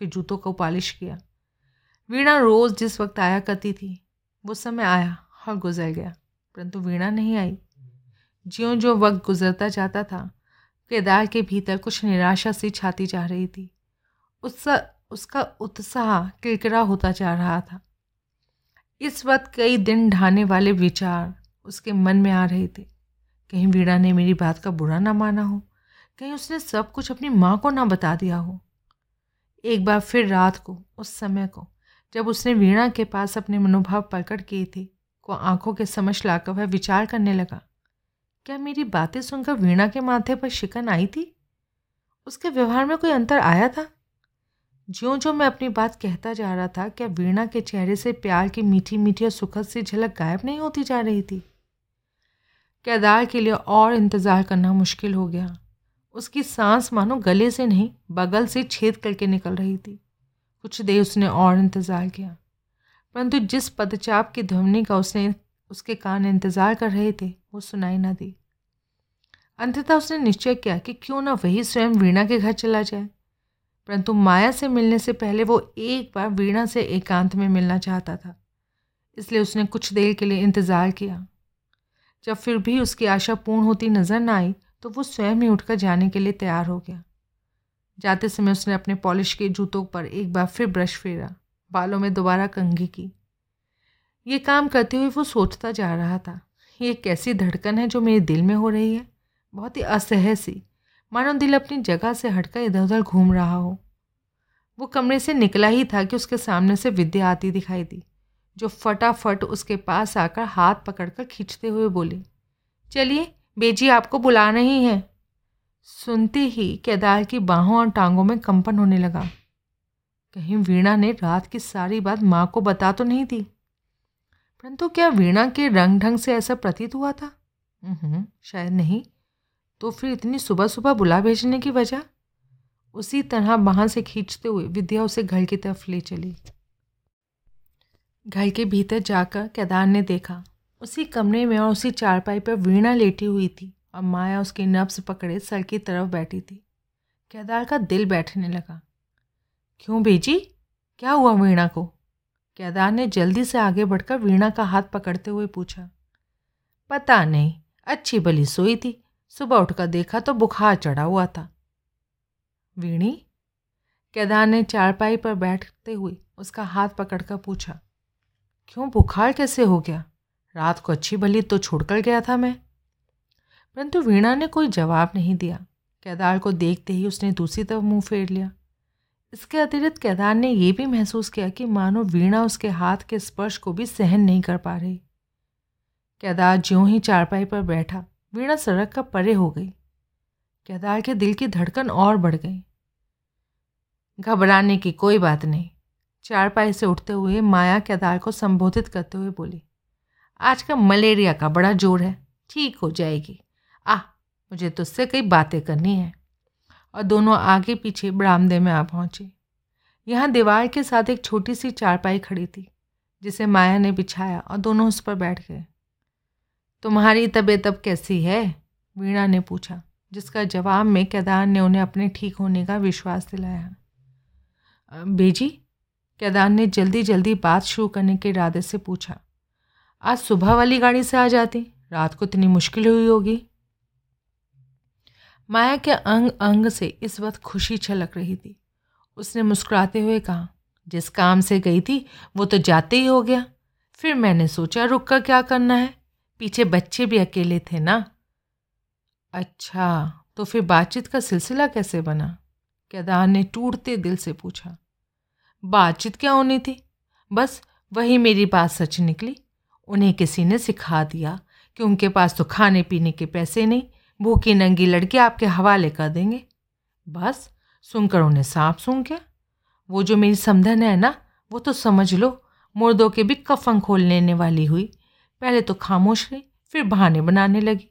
फिर जूतों को पॉलिश किया। वीणा रोज़ जिस वक्त आया करती थी, वो समय आया और गुजर गया, परंतु वीणा नहीं आई। ज्यों ज्यों वक्त गुजरता जाता था, केदार के भीतर कुछ निराशा सी छाती जा रही थी। उसका उसका उत्साह किरकिरा होता जा रहा था। इस वक्त कई दिन ढाने वाले विचार उसके मन में आ रहे थे। कहीं वीणा ने मेरी बात का बुरा ना माना हो, कहीं उसने सब कुछ अपनी माँ को ना बता दिया हो। एक बार फिर रात को, उस समय को, जब उसने वीणा के पास अपने मनोभाव प्रकट किए थे को आँखों के समझ लाकर वह विचार करने लगा। क्या मेरी बातें सुनकर वीणा के माथे पर शिकन आई थी? उसके व्यवहार में कोई अंतर आया था? ज्यों जो मैं अपनी बात कहता जा रहा था, क्या वीणा के चेहरे से प्यार की मीठी मीठी और सुखद सी झलक गायब नहीं होती जा रही थी? केदार के लिए और इंतज़ार करना मुश्किल हो गया। उसकी सांस मानो गले से नहीं, बगल से छेद करके निकल रही थी। कुछ देर उसने और इंतज़ार किया। परंतु जिस पदचाप की ध्वनि का उसने, उसके कान इंतज़ार कर रहे थे, वो सुनाई ना दी। अंततः उसने निश्चय किया कि क्यों ना वही स्वयं वीणा के घर चला जाए। परंतु माया से मिलने से पहले वो एक बार वीणा से एकांत में मिलना चाहता था। इसलिए उसने कुछ देर के लिए इंतज़ार किया। जब फिर भी उसकी आशा पूर्ण होती नज़र न आई तो वो स्वयं ही उठकर जाने के लिए तैयार हो गया। जाते समय उसने अपने पॉलिश के जूतों पर एक बार फिर ब्रश फेरा, बालों में दोबारा कंघी की। ये काम करते हुए वो सोचता जा रहा था, ये कैसी धड़कन है जो मेरे दिल में हो रही है? बहुत ही असह्य सी। मानो दिल अपनी जगह से हटकर इधर उधर घूम रहा हो। वो कमरे से निकला ही था कि उसके सामने से विद्या आती दिखाई दी, जो फटाफट उसके पास आकर हाथ पकड़कर खींचते हुए बोली, चलिए, बेजी आपको बुला रही है। सुनते ही केदार की बाहों और टांगों में कंपन होने लगा। कहीं वीणा ने रात की सारी बात माँ को बता तो नहीं दी। परंतु क्या वीणा के रंग ढंग से ऐसा प्रतीत हुआ था? शायद नहीं। तो फिर इतनी सुबह सुबह बुला भेजने की वजह? उसी तरह वहाँ से खींचते हुए विद्या उसे घर की तरफ़ ले चली। घर के भीतर जाकर केदार ने देखा। उसी कमरे में और उसी चारपाई पर वीणा लेटी हुई थी और माया उसके नब्स पकड़े सर की तरफ़ बैठी थी। केदार का दिल बैठने लगा। क्यों बेजी? क्या हुआ वीणा को? केदार ने जल्दी से आगे बढ़कर वीणा का हाथ पकड़ते हुए पूछा। पता नहीं, अच्छी भली सोई थी। सुबह उठकर देखा तो बुखार चढ़ा हुआ था। वीणी, केदार ने चारपाई पर बैठते हुए उसका हाथ पकड़कर पूछा, क्यों बुखार कैसे हो गया? रात को अच्छी भली तो छोड़कर गया था मैं? परंतु वीणा ने कोई जवाब नहीं दिया। केदार को देखते ही उसने दूसरी तरफ़ मुँह फेर लिया। इसके अतिरिक्त केदार ने यह भी महसूस किया कि मानो वीणा उसके हाथ के स्पर्श को भी सहन नहीं कर पा रही। केदार ज्यों ही चारपाई पर बैठा वीणा सड़क का परे हो गई। केदार के दिल की धड़कन और बढ़ गई। घबराने की कोई बात नहीं। चारपाई से उठते हुए माया केदार को संबोधित करते हुए बोली, आज का मलेरिया का बड़ा ज़ोर है। ठीक हो जाएगी। आ, मुझे तुझसे कई बातें करनी है। और दोनों आगे पीछे बरामदे में आ पहुँचे। यहाँ दीवार के साथ एक छोटी सी चारपाई खड़ी थी, जिसे माया ने बिछाया और दोनों उस पर बैठ गए। तुम्हारी तबीयत अब कैसी है? वीणा ने पूछा, जिसका जवाब में केदार ने उन्हें अपने ठीक होने का विश्वास दिलाया। बेजी, केदार ने जल्दी जल्दी बात शुरू करने के इरादे से पूछा, आज सुबह वाली गाड़ी से आ जाती? रात को इतनी मुश्किल हुई होगी। माया के अंग अंग से इस वक्त खुशी छलक रही थी। उसने मुस्कुराते हुए कहा, जिस काम से गई थी, वो तो जाते ही हो गया। फिर मैंने सोचा, रुक कर क्या करना है? पीछे बच्चे भी अकेले थे ना? अच्छा तो फिर बातचीत का सिलसिला कैसे बना? केदार ने टूटते दिल से पूछा। बातचीत क्या होनी थी? बस वही मेरी बात सच निकली। उन्हें किसी ने सिखा दिया कि उनके पास तो खाने पीने के पैसे नहीं, भूखी नंगी लड़की आपके हवाले कर देंगे। बस, सुनकर उन्हें साफ़ सुन क्या वो जो मेरी समधन है ना, वो तो समझ लो, मुर्दों के भी कफन खोल लेने वाली हुई। पहले तो खामोश रही, फिर बहाने बनाने लगी।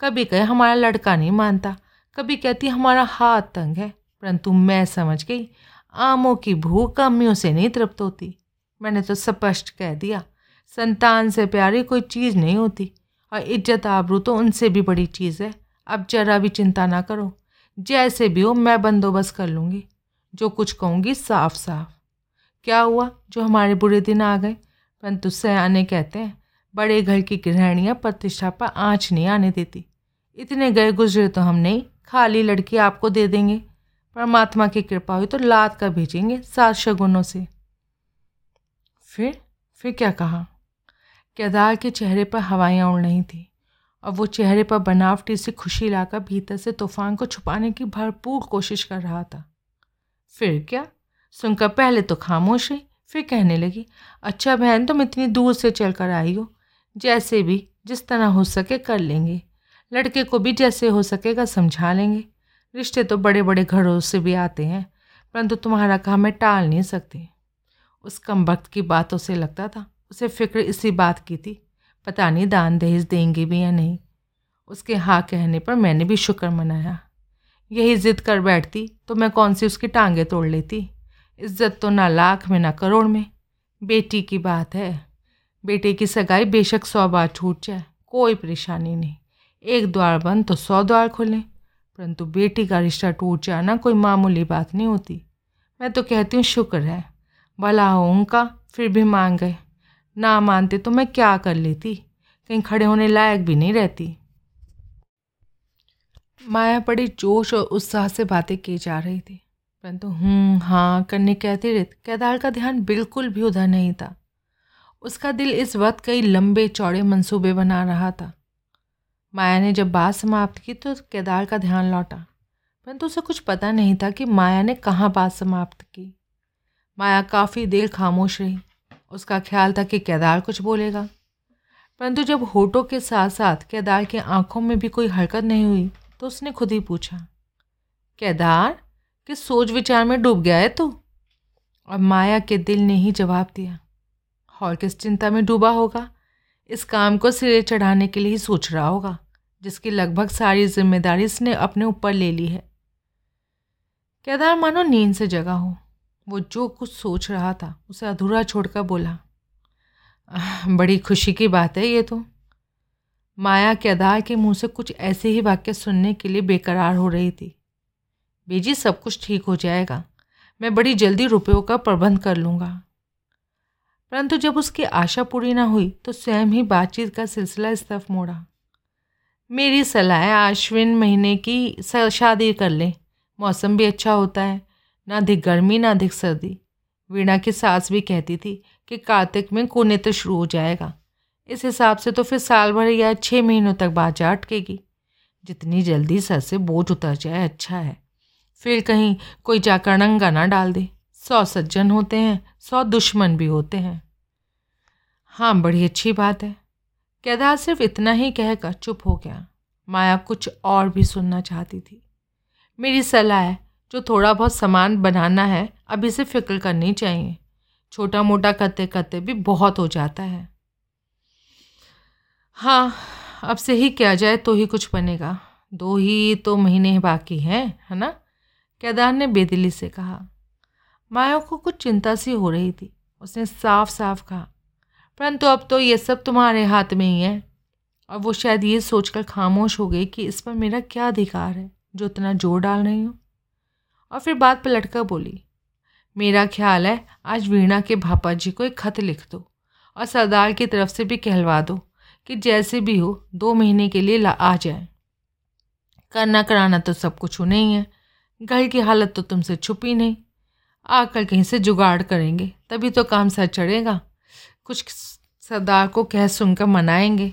कभी कहे, हमारा लड़का नहीं मानता। कभी कहती, हमारा हाथ तंग है। परंतु मैं समझ गई, आमों की भूख अम्मियों से नहीं तृप्त होती। मैंने तो स्पष्ट कह दिया, संतान से प्यारी कोई चीज़ नहीं होती, और इज़्ज़त आबरू तो उनसे भी बड़ी चीज़ है। अब जरा भी चिंता ना करो, जैसे भी हो मैं बंदोबस्त कर लूँगी। जो कुछ कहूँगी साफ़ साफ़ क्या हुआ? जो हमारे बुरे दिन आ गए? परंतु सयाने कहते हैं बड़े घर की गृहणियाँ प्रतिष्ठा पर आँच नहीं आने देती। इतने गए गुजरे तो हम नहीं, खाली लड़की आपको दे देंगे। परमात्मा की कृपा हुई तो लाद कर भेजेंगे सात शगुनों से। फिर फिर क्या कहा? केदार के चेहरे पर हवाइयाँ उड़ रही थी, और वो चेहरे पर बनावटी से खुशी लाकर भीतर से तूफ़ान को छुपाने की भरपूर कोशिश कर रहा था। फिर क्या? सुनकर पहले तो खामोश रही, फिर कहने लगी अच्छा बहन, तुम इतनी दूर से चल कर आई हो जैसे भी, जिस तरह हो सके कर लेंगे। लड़के को भी जैसे हो सकेगा समझा लेंगे। रिश्ते तो बड़े बड़े घरों से भी आते हैं, परंतु तुम्हारा काम मैं टाल नहीं सकती। उस कम वक्त की बातों से लगता था, उसे फ़िक्र इसी बात की थी, पता नहीं दान दहेज देंगे भी या नहीं। उसके हाँ कहने पर मैंने भी शुक्र मनाया। यही ज़िद कर बैठती तो मैं कौन सी उसकी टांगें तोड़ लेती? इज़्ज़त तो ना लाख में, ना करोड़ में। बेटी की बात है। बेटे की सगाई बेशक सौ बार छूट जाए, कोई परेशानी नहीं। एक द्वार बंद तो सौ द्वार खुलें, परंतु बेटी का रिश्ता टूट जाना कोई मामूली बात नहीं होती। मैं तो कहती हूँ, शुक्र है। भला हो उनका, फिर भी मांग गए। ना मानते तो मैं क्या कर लेती? कहीं खड़े होने लायक भी नहीं रहती। माया बड़ी जोश और उत्साह से बातें की जा रही थी। परंतु हूँ हाँ करने के अतिरिक्त केदार का ध्यान बिल्कुल भी उधर नहीं था। उसका दिल इस वक्त कई लंबे, चौड़े मंसूबे बना रहा था। माया ने जब बात समाप्त की तो केदार का ध्यान लौटा, परंतु उसे कुछ पता नहीं था कि माया ने कहाँ बात समाप्त की। माया काफ़ी देर खामोश रही, उसका ख्याल था कि केदार कुछ बोलेगा। परंतु जब होठों के साथ साथ केदार की आँखों में भी कोई हरकत नहीं हुई तो उसने खुद ही पूछा, केदार, किस सोच विचार में डूब गया है तू? और माया के दिल ने ही जवाब दिया और किस चिंता में डूबा होगा? इस काम को सिरे चढ़ाने के लिए ही सोच रहा होगा, जिसकी लगभग सारी ज़िम्मेदारी इसने अपने ऊपर ले ली है। केदार मानो नींद से जगा हो। वो जो कुछ सोच रहा था, उसे अधूरा छोड़कर बोला बड़ी खुशी की बात है ये तो। माया केदार के मुँह से कुछ ऐसे ही वाक्य सुनने के लिए बेकरार हो रही थी। बेजी सब कुछ ठीक हो जाएगा। मैं बड़ी जल्दी रुपयों का प्रबंध कर लूँगा। परंतु जब उसकी आशा पूरी ना हुई तो स्वयं ही बातचीत का सिलसिला इस तरफ़ मोड़ा। मेरी सलाह है आश्विन महीने की शादी कर लें। मौसम भी अच्छा होता है। ना अधिक गर्मी, ना अधिक सर्दी। वीणा की सास भी कहती थी कि कार्तिक में कुनेत्र शुरू हो जाएगा। इस हिसाब से तो फिर साल भर या छः महीनों तक बाजा अटकेगी। जितनी जल्दी सर से बोझ उतर जाए अच्छा है। फिर कहीं कोई जाकर नंगा ना डाल दे। सौ सज्जन होते हैं, सौ दुश्मन भी होते हैं। हाँ बड़ी अच्छी बात है। केदार सिर्फ़ इतना ही कहकर चुप हो गया। माया कुछ और भी सुनना चाहती थी। मेरी सलाह है, जो थोड़ा बहुत सामान बनाना है अभी से फ़िक्र करनी चाहिए। छोटा मोटा करते करते भी बहुत हो जाता है। हाँ अब से ही किया जाए तो ही कुछ बनेगा। दो ही तो महीने बाकी हैं, है ना? केदार ने बेदिली से कहा। माया को कुछ चिंता सी हो रही थी। उसने साफ़ साफ़ कहा, परंतु अब तो ये सब तुम्हारे हाथ में ही है। और वो शायद ये सोचकर खामोश हो गई कि इस पर मेरा क्या अधिकार है, जो इतना ज़ोर डाल रही हूँ? और फिर बात पर लटकर बोली, मेरा ख्याल है, आज वीणा के भापा जी को एक खत लिख दो और सरदार की तरफ़ से भी कहलवा दो कि जैसे भी हो, दो महीने के लिए ला, आ जाए। करना कराना तो सब कुछ नहीं है। घर की हालत तो तुमसे छुपी नहीं। आकर कहीं से जुगाड़ करेंगे, तभी तो काम सर चढ़ेगा। कुछ सरदार को कह सुनकर मनाएँगे।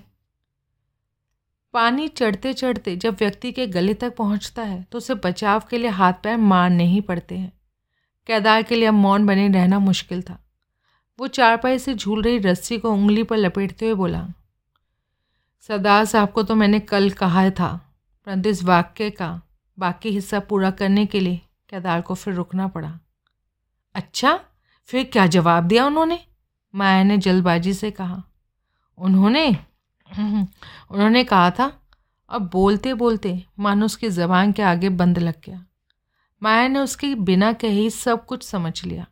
पानी चढ़ते चढ़ते जब व्यक्ति के गले तक पहुँचता है तो उसे बचाव के लिए हाथ पैर मारने ही पड़ते हैं। केदार के लिए अब मौन बने रहना मुश्किल था। वो चारपाई से झूल रही रस्सी को उंगली पर लपेटते हुए बोला, सरदार साहब को तो मैंने कल कहा था, परंतु इस वाक्य का बाकी हिस्सा पूरा करने के लिए केदार को फिर रुकना पड़ा। अच्छा फिर क्या जवाब दिया उन्होंने? माया ने जल्दबाजी से कहा। उन्होंने उन्होंने कहा था, अब बोलते बोलते मानो उसकी ज़बान के आगे बंद लग गया। माया ने उसके बिना कहे सब कुछ समझ लिया।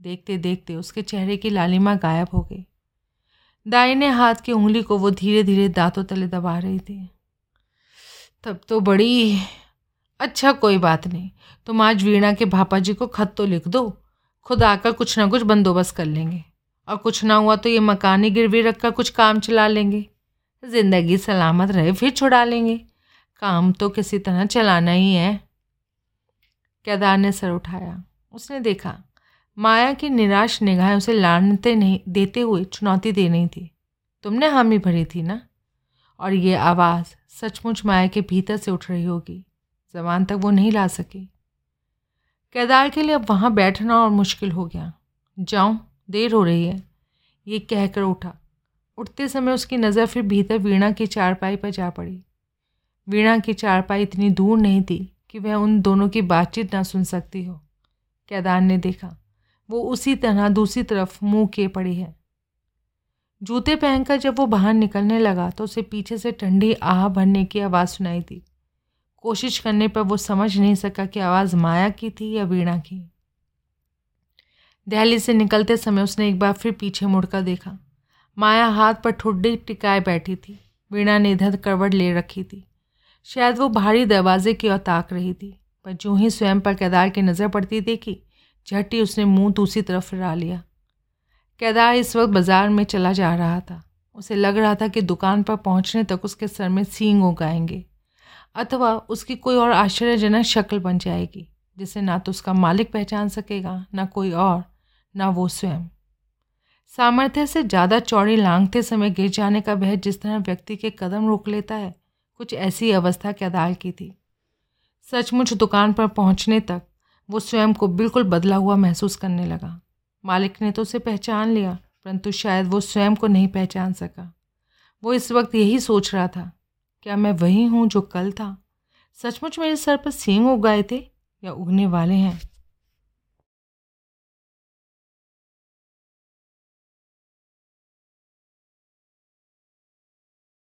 देखते देखते उसके चेहरे की लालिमा गायब हो गई। दाहिने हाथ की उंगली को वो धीरे धीरे दांतों तले दबा रही थी। तब तो बड़ी अच्छा कोई बात नहीं, तुम आज वीणा के भापा जी को खत तो लिख दो। खुद आकर कुछ ना कुछ बंदोबस्त कर लेंगे। और कुछ ना हुआ तो ये मकानी गिरवी रखकर कुछ काम चला लेंगे। ज़िंदगी सलामत रहे, फिर छुड़ा लेंगे। काम तो किसी तरह चलाना ही है। केदार ने सर उठाया। उसने देखा, माया की निराश निगाहें उसे लानते नहीं, देते हुए चुनौती दे रही थी। तुमने हामी भरी थी ना? और ये आवाज़ सचमुच माया के भीतर से उठ रही होगी। जबान तक वो नहीं ला सकी। केदार के लिए अब वहाँ बैठना और मुश्किल हो गया। जाऊँ, देर हो रही है। ये कहकर उठा। उठते समय उसकी नज़र फिर भीतर वीणा की चारपाई पर जा पड़ी। वीणा की चारपाई इतनी दूर नहीं थी कि वह उन दोनों की बातचीत ना सुन सकती हो। केदार ने देखा, वो उसी तरह दूसरी तरफ़ मुँह किए पड़ी है। जूते पहनकर जब वो बाहर निकलने लगा तो उसे पीछे से ठंडी आह भरने की आवाज़ सुनाई दी। कोशिश करने पर वो समझ नहीं सका कि आवाज़ माया की थी या वीणा की। दहली से निकलते समय उसने एक बार फिर पीछे मुड़कर देखा। माया हाथ पर ठुड्डी टिकाए बैठी थी। वीणा ने इधर करवट ले रखी थी। शायद वो भारी दरवाजे की ओर ताक रही थी, पर जो ही स्वयं पर केदार की नज़र पड़ती देखी झटी उसने मुँह दूसरी तरफ़ फिरा लिया। केदार इस वक्त बाज़ार में चला जा रहा था। उसे लग रहा था कि दुकान पर पहुँचने तक उसके सर में सींग उगाएँगे। अथवा उसकी कोई और आश्चर्यजनक शक्ल बन जाएगी, जिसे ना तो उसका मालिक पहचान सकेगा, ना कोई और, ना वो स्वयं। सामर्थ्य से ज़्यादा चौड़ी लांगते समय गिर जाने का वह जिस तरह व्यक्ति के कदम रोक लेता है, कुछ ऐसी अवस्था कैदाल की थी। सचमुच दुकान पर पहुँचने तक वो स्वयं को बिल्कुल बदला हुआ महसूस करने लगा। मालिक ने तो उसे पहचान लिया, परंतु शायद वो स्वयं को नहीं पहचान सका। वो इस वक्त यही सोच रहा था क्या मैं वही हूँ जो कल था? सचमुच मेरे सर पर सींग उग गए थे या उगने वाले हैं?